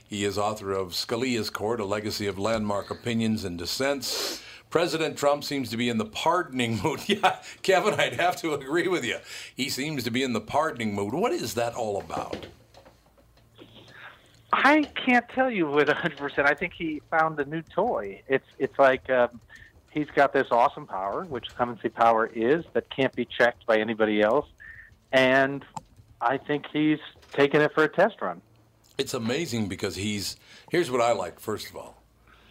Speaker 1: he is author of Scalia's Court, a legacy of landmark opinions and dissents. President Trump seems to be in the pardoning mood. Yeah, Kevin, I'd have to agree with you. He seems to be in the pardoning mood. What is that all about?
Speaker 9: I can't tell you with 100%. I think he found a new toy. It's it's like um, he's got this awesome power, which clemency power is, that can't be checked by anybody else. And I think he's taken it for a test run.
Speaker 1: It's amazing because he's. Here's what I like, first of all.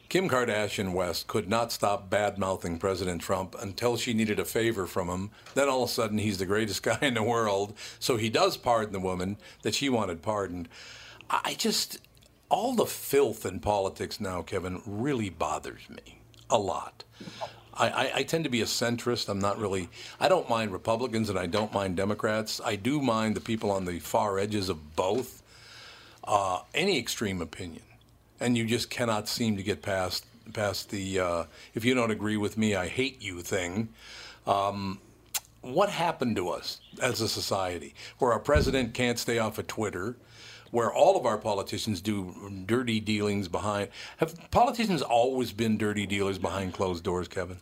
Speaker 1: Kim Kardashian West could not stop bad mouthing President Trump until she needed a favor from him. Then all of a sudden, he's the greatest guy in the world. So he does pardon the woman that she wanted pardoned. I just. All the filth in politics now, Kevin, really bothers me a lot. I, I, tend to be a centrist. I'm not really. I don't mind Republicans and I don't mind Democrats. I do mind the people on the far edges of both uh, any extreme opinion, and you just cannot seem to get past past the uh, if you don't agree with me, I hate you thing. Um, what happened to us as a society where our president can't stay off of Twitter, where all of our politicians do dirty dealings behind. Have politicians always been dirty dealers behind closed doors, Kevin?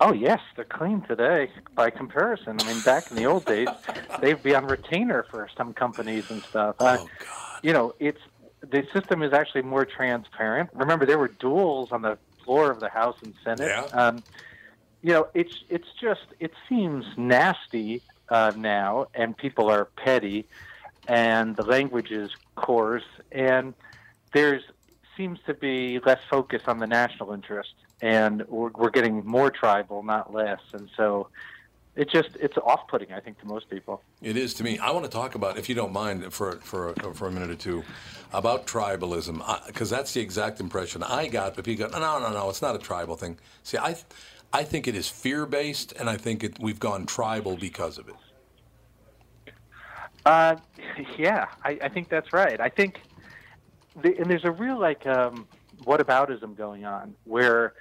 Speaker 9: Oh yes, they're clean today by comparison. I mean, back in the old days, they'd be on retainer for some companies and stuff. Uh,
Speaker 1: Oh God!
Speaker 9: you know, it's the system is actually more transparent. Remember, there were duels on the floor of the House and Senate.
Speaker 1: Yeah.
Speaker 9: Um, you know, it's it's just it seems nasty uh, now, and people are petty, and the language is coarse, and there's seems to be less focus on the national interest, and we're, we're getting more tribal, not less, and so it just it's off-putting, I think, to most people.
Speaker 1: It is to me. I want to talk about, if you don't mind, for for for a minute or two, about tribalism, because that's the exact impression I got. But people go, no, no, no, it's not a tribal thing. See, I, I think it is fear based, and I think it, we've gone tribal because of it.
Speaker 9: Uh, yeah, I, I think that's right. I think, the, and there's a real like um, whataboutism going on where,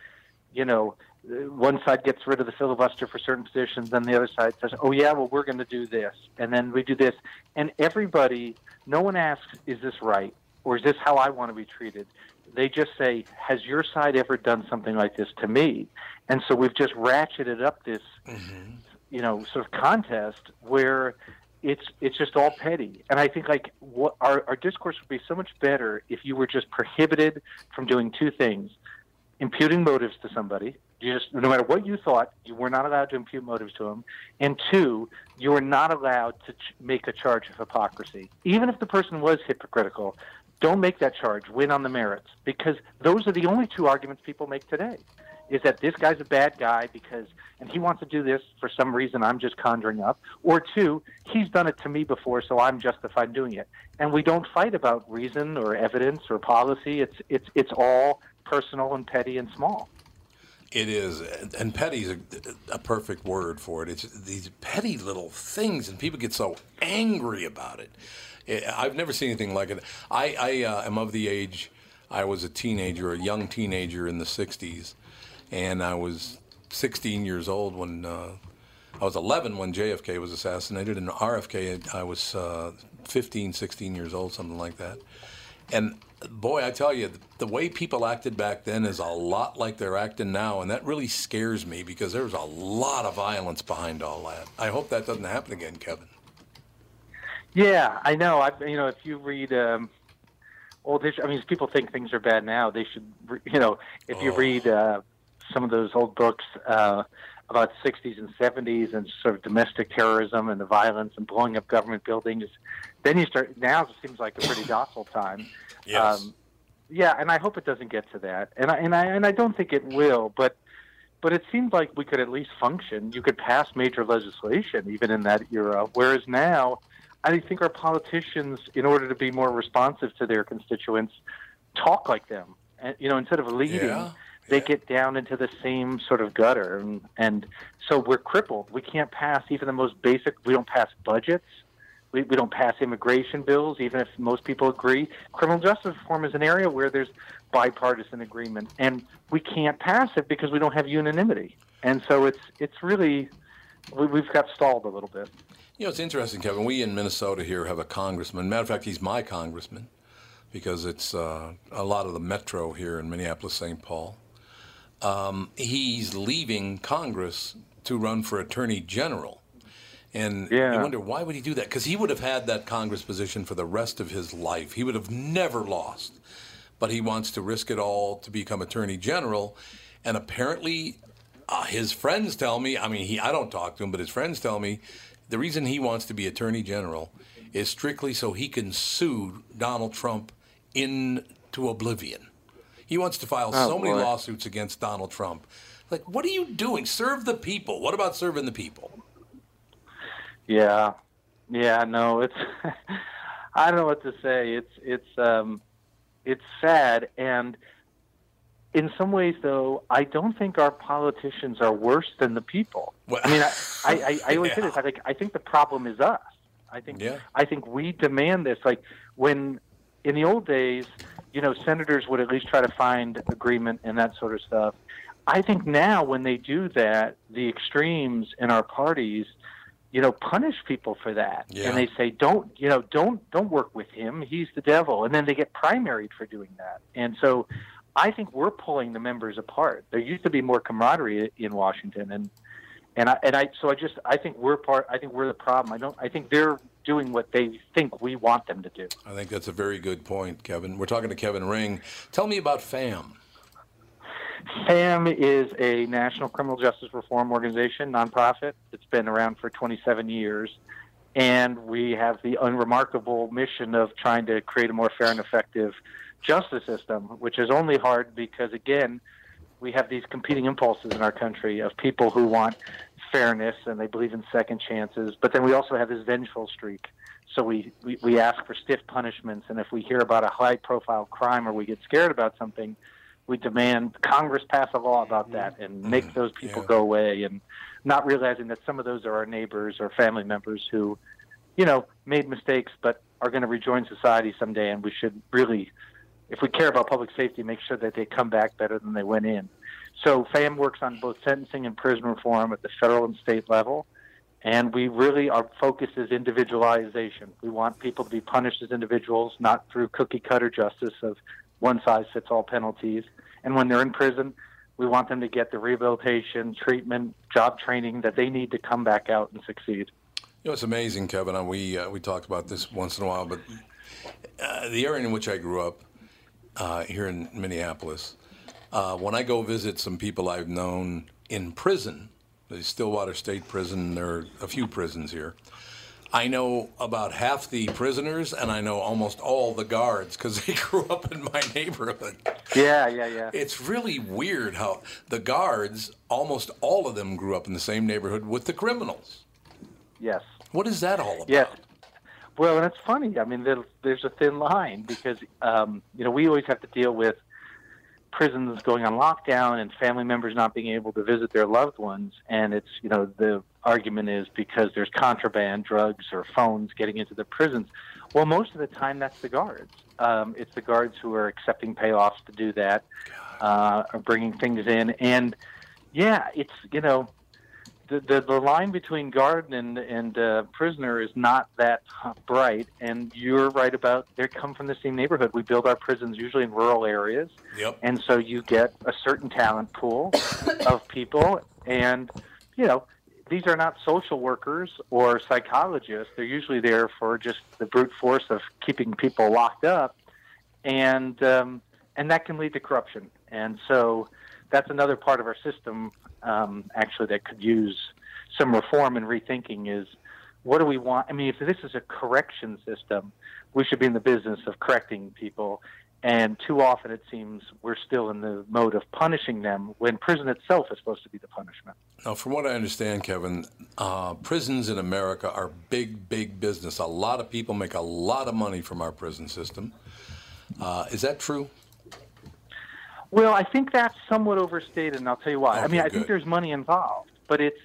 Speaker 9: you know, one side gets rid of the filibuster for certain positions, then the other side says, "Oh yeah, well we're going to do this," and then we do this, and everybody, no one asks, "Is this right?" or "Is this how I want to be treated?" They just say, "Has your side ever done something like this to me?" And so we've just ratcheted up this, mm-hmm. you know, sort of contest where it's it's just all petty. And I think like what our our discourse would be so much better if you were just prohibited from doing two things: imputing motives to somebody. Just no matter what you thought, you were not allowed to impute motives to them. And two, you were not allowed to ch- make a charge of hypocrisy, even if the person was hypocritical. Don't make that charge. Win on the merits, because those are the only two arguments people make today. Is that this guy's a bad guy because, and he wants to do this for some reason I'm just conjuring up, or two, he's done it to me before, so I'm justified doing it. And we don't fight about reason or evidence or policy. It's it's it's all personal and petty and small.
Speaker 1: It is, and- petty is a, a perfect word for it. It's these petty little things, and people get so angry about it. I've never seen anything like it. I, I uh, am of the age. I was a teenager, a young teenager in the '60s, and I was 16 years old when uh, I was 11 when JFK was assassinated, and RFK I was uh, 15, 16 years old, something like that. And boy, I tell you, the way people acted back then is a lot like they're acting now, and that really scares me because there was a lot of violence behind all that. I hope that doesn't happen again, Kevin.
Speaker 9: Yeah, I know. I you know if you read um, old history, I mean, people think things are bad now, they should you know if you
Speaker 1: Oh.
Speaker 9: read uh, some of those old books uh, about 60s and 70s and sort of domestic terrorism and the violence and blowing up government buildings, then you start. Now it seems like a pretty docile time.
Speaker 1: Yes.
Speaker 9: Um, yeah, and I hope it doesn't get to that, and I and I and I don't think it will, but. But it seemed like we could at least function. You could pass major legislation even in that era. Whereas now, I think our politicians, in order to be more responsive to their constituents, talk like them. And, you know, instead of leading,
Speaker 1: Yeah,
Speaker 9: they
Speaker 1: yeah.
Speaker 9: get down into the same sort of gutter. And, and so we're crippled. We can't pass even the most basic, we don't pass budgets. We, we don't pass immigration bills, even if most people agree. Criminal justice reform is an area where there's bipartisan agreement, and we can't pass it because we don't have unanimity. And so it's it's really we, we've got stalled a little bit.
Speaker 1: You know, it's interesting, Kevin. We in Minnesota here have a congressman. Matter of fact, he's my congressman because it's uh, a lot of the metro here in Minneapolis, St. Paul. Um, he's leaving Congress to run for Attorney General. And
Speaker 9: Yeah.
Speaker 1: you wonder why would he do that? Because he would have had that Congress position for the rest of his life. He would have never lost. But he wants to risk it all to become Attorney General. And apparently, uh, his friends tell me, I mean, he, I don't talk to him, but his friends tell me the reason he wants to be Attorney General is strictly so he can sue Donald Trump into oblivion. He wants to file
Speaker 9: Oh,
Speaker 1: so many
Speaker 9: boy.
Speaker 1: lawsuits against Donald Trump. Like, what are you doing? Serve the people. What about serving the people?
Speaker 9: Yeah, yeah, no, it's I don't know what to say. It's it's um, it's sad, and in some ways, though, I don't think our politicians are worse than the people.
Speaker 1: Well-
Speaker 9: I mean, I I, I, I always say this. I think I think the problem is us. I think
Speaker 1: Yeah.
Speaker 9: I think we demand this. Like when in the old days, you know, senators would at least try to find agreement and that sort of stuff. I think now when they do that, the extremes in our parties you know, punish people for that.
Speaker 1: Yeah.
Speaker 9: And they say, don't, you know, don't, don't work with him. He's the devil. And then they get primaried for doing that. And so I think we're pulling the members apart. There used to be more camaraderie in Washington. And, and I, and I, so I just, I think we're part, I think we're the problem. I don't, I think they're doing what they think we want them to do.
Speaker 1: I think that's a very good point, Kevin. We're talking to Kevin Ring. Tell me about FAMM.
Speaker 9: FAMM is a national criminal justice reform organization, nonprofit. It's been around for 27 years. And we have the unremarkable mission of trying to create a more fair and effective justice system, which is only hard because, again, we have these competing impulses in our country of people who want fairness and they believe in second chances. But then we also have this vengeful streak. So we, we, we ask for stiff punishments. And if we hear about a high profile crime or we get scared about something, we demand Congress pass a law about mm-hmm. that and mm-hmm. make those people
Speaker 1: yeah.
Speaker 9: go away and not realizing that some of those are our neighbors or family members who, you know, made mistakes but are going to rejoin society someday and we should really if we care about public safety, make sure that they come back better than they went in. So FAMM works on both sentencing and prison reform at the federal and state level. And we really, our focus is individualization. We want people to be punished as individuals, not through cookie cutter justice of one size fits all penalties. And when they're in prison, we want them to get the rehabilitation, treatment, job training that they need to come back out and succeed.
Speaker 1: You know, it's amazing, Kevin. and We uh, we talk about this once in a while, but uh, the area in which I grew up uh, here in Minneapolis, uh, when I go visit some people I've known in prison, the Stillwater State Prison, there are a few prisons here. I know about half the prisoners, and I know almost all the guards because they grew up in my neighborhood.
Speaker 9: Yeah, yeah, yeah.
Speaker 1: It's really weird how the guards, almost all of them, grew up in the same neighborhood with the criminals.
Speaker 9: Yes.
Speaker 1: What is that all about?
Speaker 9: Yes. Well, and it's funny. I mean, there, there's a thin line because um, you know we always have to deal with prisons going on lockdown and family members not being able to visit their loved ones, and it's you know the argument is because there's contraband, drugs, or phones getting into the prisons. Well, most of the time that's the guards. Um, it's the guards who are accepting payoffs to do that, uh, or bringing things in, and yeah, it's you know the, the the line between guard and and uh, prisoner is not that bright. And you're right about they come from the same neighborhood. We build our prisons usually in rural areas,
Speaker 1: Yep.
Speaker 9: and so you get a certain talent pool of people. And you know these are not social workers or psychologists. They're usually there for just the brute force of keeping people locked up, and um, and that can lead to corruption. And so that's another part of our system um, actually that could use some reform and rethinking is what do we want? I mean, if this is a correction system, we should be in the business of correcting people. And too often it seems we're still in the mode of punishing them when prison itself is supposed to be the punishment.
Speaker 1: Now, from what I understand, Kevin, uh, prisons in America are big, big business. A lot of people make a lot of money from our prison system. Uh, is that true?
Speaker 9: Well, I think that's somewhat overstated, and I'll tell you why. I mean, I
Speaker 1: good.
Speaker 9: think there's money involved, but it's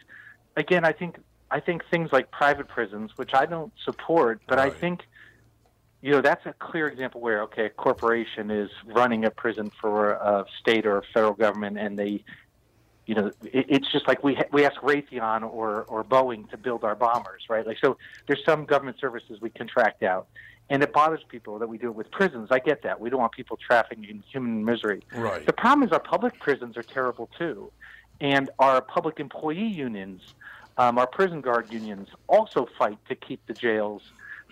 Speaker 9: again, I think I think things like private prisons, which I don't support, but I think you know that's a clear example where okay, a corporation is running a prison for a state or a federal government, and they, you know, it, it's just like we ha- we ask Raytheon or or Boeing to build our bombers, right? Like so, there's some government services we contract out. And it bothers people that we do it with prisons. I get that. We don't want people trafficking in human misery.
Speaker 1: Right.
Speaker 9: The problem is our public prisons are terrible too, and our public employee unions, um, our prison guard unions, also fight to keep the jails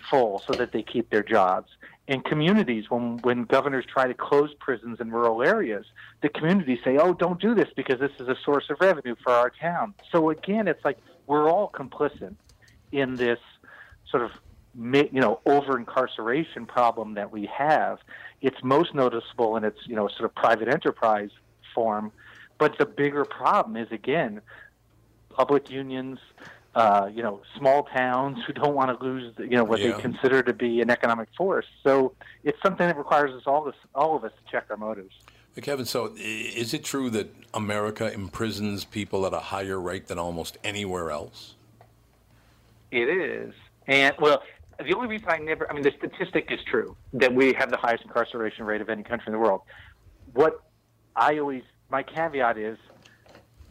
Speaker 9: full so that they keep their jobs. In communities, when when governors try to close prisons in rural areas, the communities say, "Oh, don't do this because this is a source of revenue for our town." So again, it's like we're all complicit in this sort of you know over incarceration problem that we have. It's most noticeable in its you know sort of private enterprise form, but the bigger problem is again public unions. Uh, you know, small towns who don't want to lose, you know, what
Speaker 1: Yeah.
Speaker 9: they consider to be an economic force. So it's something that requires us all, this, all of us to check our motives.
Speaker 1: Hey, Kevin, so is it true that America imprisons people at a higher rate than almost anywhere else?
Speaker 9: It is. And, well, the only reason I never, I mean, the statistic is true that we have the highest incarceration rate of any country in the world. What I always, my caveat is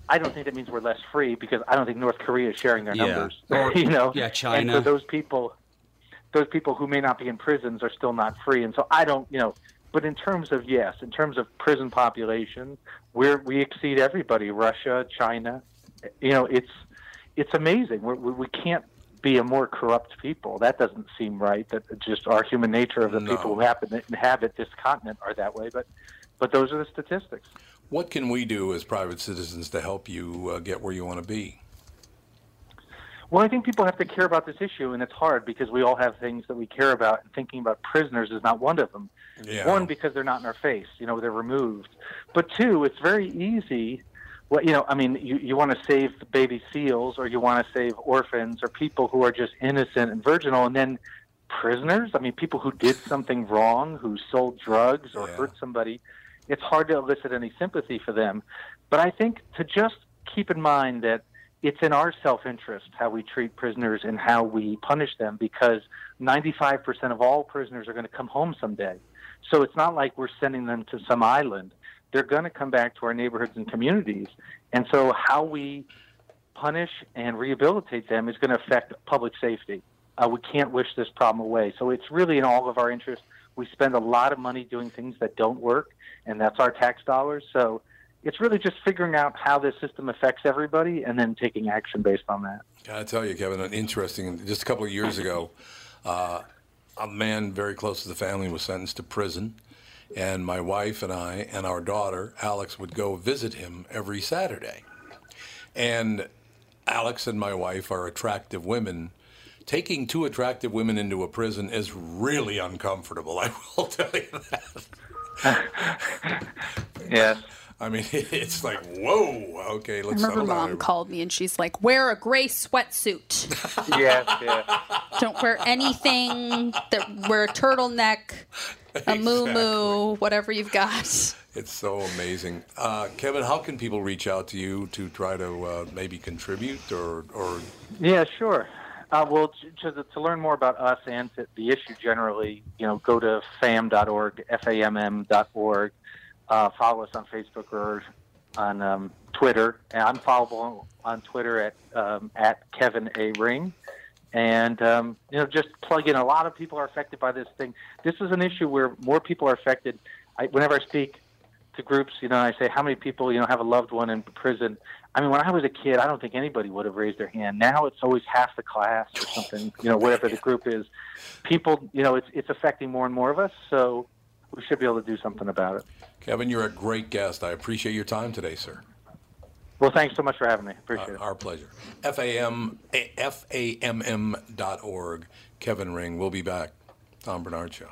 Speaker 9: I don't think that means we're less free because I don't think North Korea is sharing their
Speaker 2: Yeah.
Speaker 9: numbers.
Speaker 2: Or-
Speaker 9: you know,
Speaker 2: yeah,
Speaker 9: And
Speaker 2: China.
Speaker 9: so those people, those people who may not be in prisons are still not free. And so I don't, you know. But in terms of yes, in terms of prison population, we're we exceed everybody. Russia, China, you know, it's it's amazing. We're, we we can't be a more corrupt people. That doesn't seem right. That just our human nature of the
Speaker 1: No.
Speaker 9: people who happen to inhabit this continent are that way. But but those are the statistics.
Speaker 1: What can we do as private citizens to help you uh, get where you want to be?
Speaker 9: Well, I think people have to care about this issue, and it's hard because we all have things that we care about, and thinking about prisoners is not one of them.
Speaker 1: Yeah.
Speaker 9: One, because they're not in our face, you know, they're removed. But two, it's very easy. Well, you know, I mean, you, you want to save baby seals, or you want to save orphans, or people who are just innocent and virginal, and then prisoners. I mean, people who did something wrong, who sold drugs or
Speaker 1: Yeah.
Speaker 9: hurt somebody. It's hard to elicit any sympathy for them. But I think to just keep in mind that it's in our self interest how we treat prisoners and how we punish them because 95% of all prisoners are going to come home someday. So it's not like we're sending them to some island. They're going to come back to our neighborhoods and communities. And so how we punish and rehabilitate them is going to affect public safety. Uh, we can't wish this problem away. So it's really in all of our interest. We spend a lot of money doing things that don't work, and that's our tax dollars. So it's really just figuring out how this system affects everybody and then taking action based on that.
Speaker 1: Gotta tell you, Kevin, an interesting. Just a couple of years ago, uh, a man very close to the family was sentenced to prison, and my wife and I and our daughter Alex would go visit him every Saturday. And Alex and my wife are attractive women. Taking two attractive women into a prison is really uncomfortable. I will tell you that.
Speaker 9: Yes.
Speaker 1: I mean, it's like, whoa, okay, let's
Speaker 6: remember
Speaker 1: settle down.
Speaker 6: mom called me and she's like, "Wear a gray sweatsuit.
Speaker 9: yes, yes.
Speaker 6: Don't wear anything that wear a turtleneck, a moo moo, whatever you've got."
Speaker 1: It's so amazing. Uh, Kevin, how can people reach out to you to try to uh, maybe contribute or, or
Speaker 9: Yeah, sure. Uh, well, to, to, learn more about us and the issue generally, you know, go to famm.org, F-A-M-M.org. Uh, follow us on Facebook or on um, Twitter. And I'm followable on Twitter at um, at Kevin A Ring. And um, you know, just plug in. A lot of people are affected by this thing. This is an issue where more people are affected. I, whenever I speak to groups, you know, I say how many people you know have a loved one in prison. I mean, when I was a kid, I don't think anybody would have raised their hand. Now it's always half the class or something. You know, whatever the group is. People, you know, it's it's affecting more and more of us. So we should be able to do something about it.
Speaker 1: Kevin, you're a great guest. I appreciate your time today, sir.
Speaker 9: Well, thanks so much for having me. Appreciate
Speaker 1: Uh,
Speaker 9: it.
Speaker 1: our pleasure. FAMM, F-A-M-M dot org. Kevin Ring. We'll be back. Tom Barnard Show.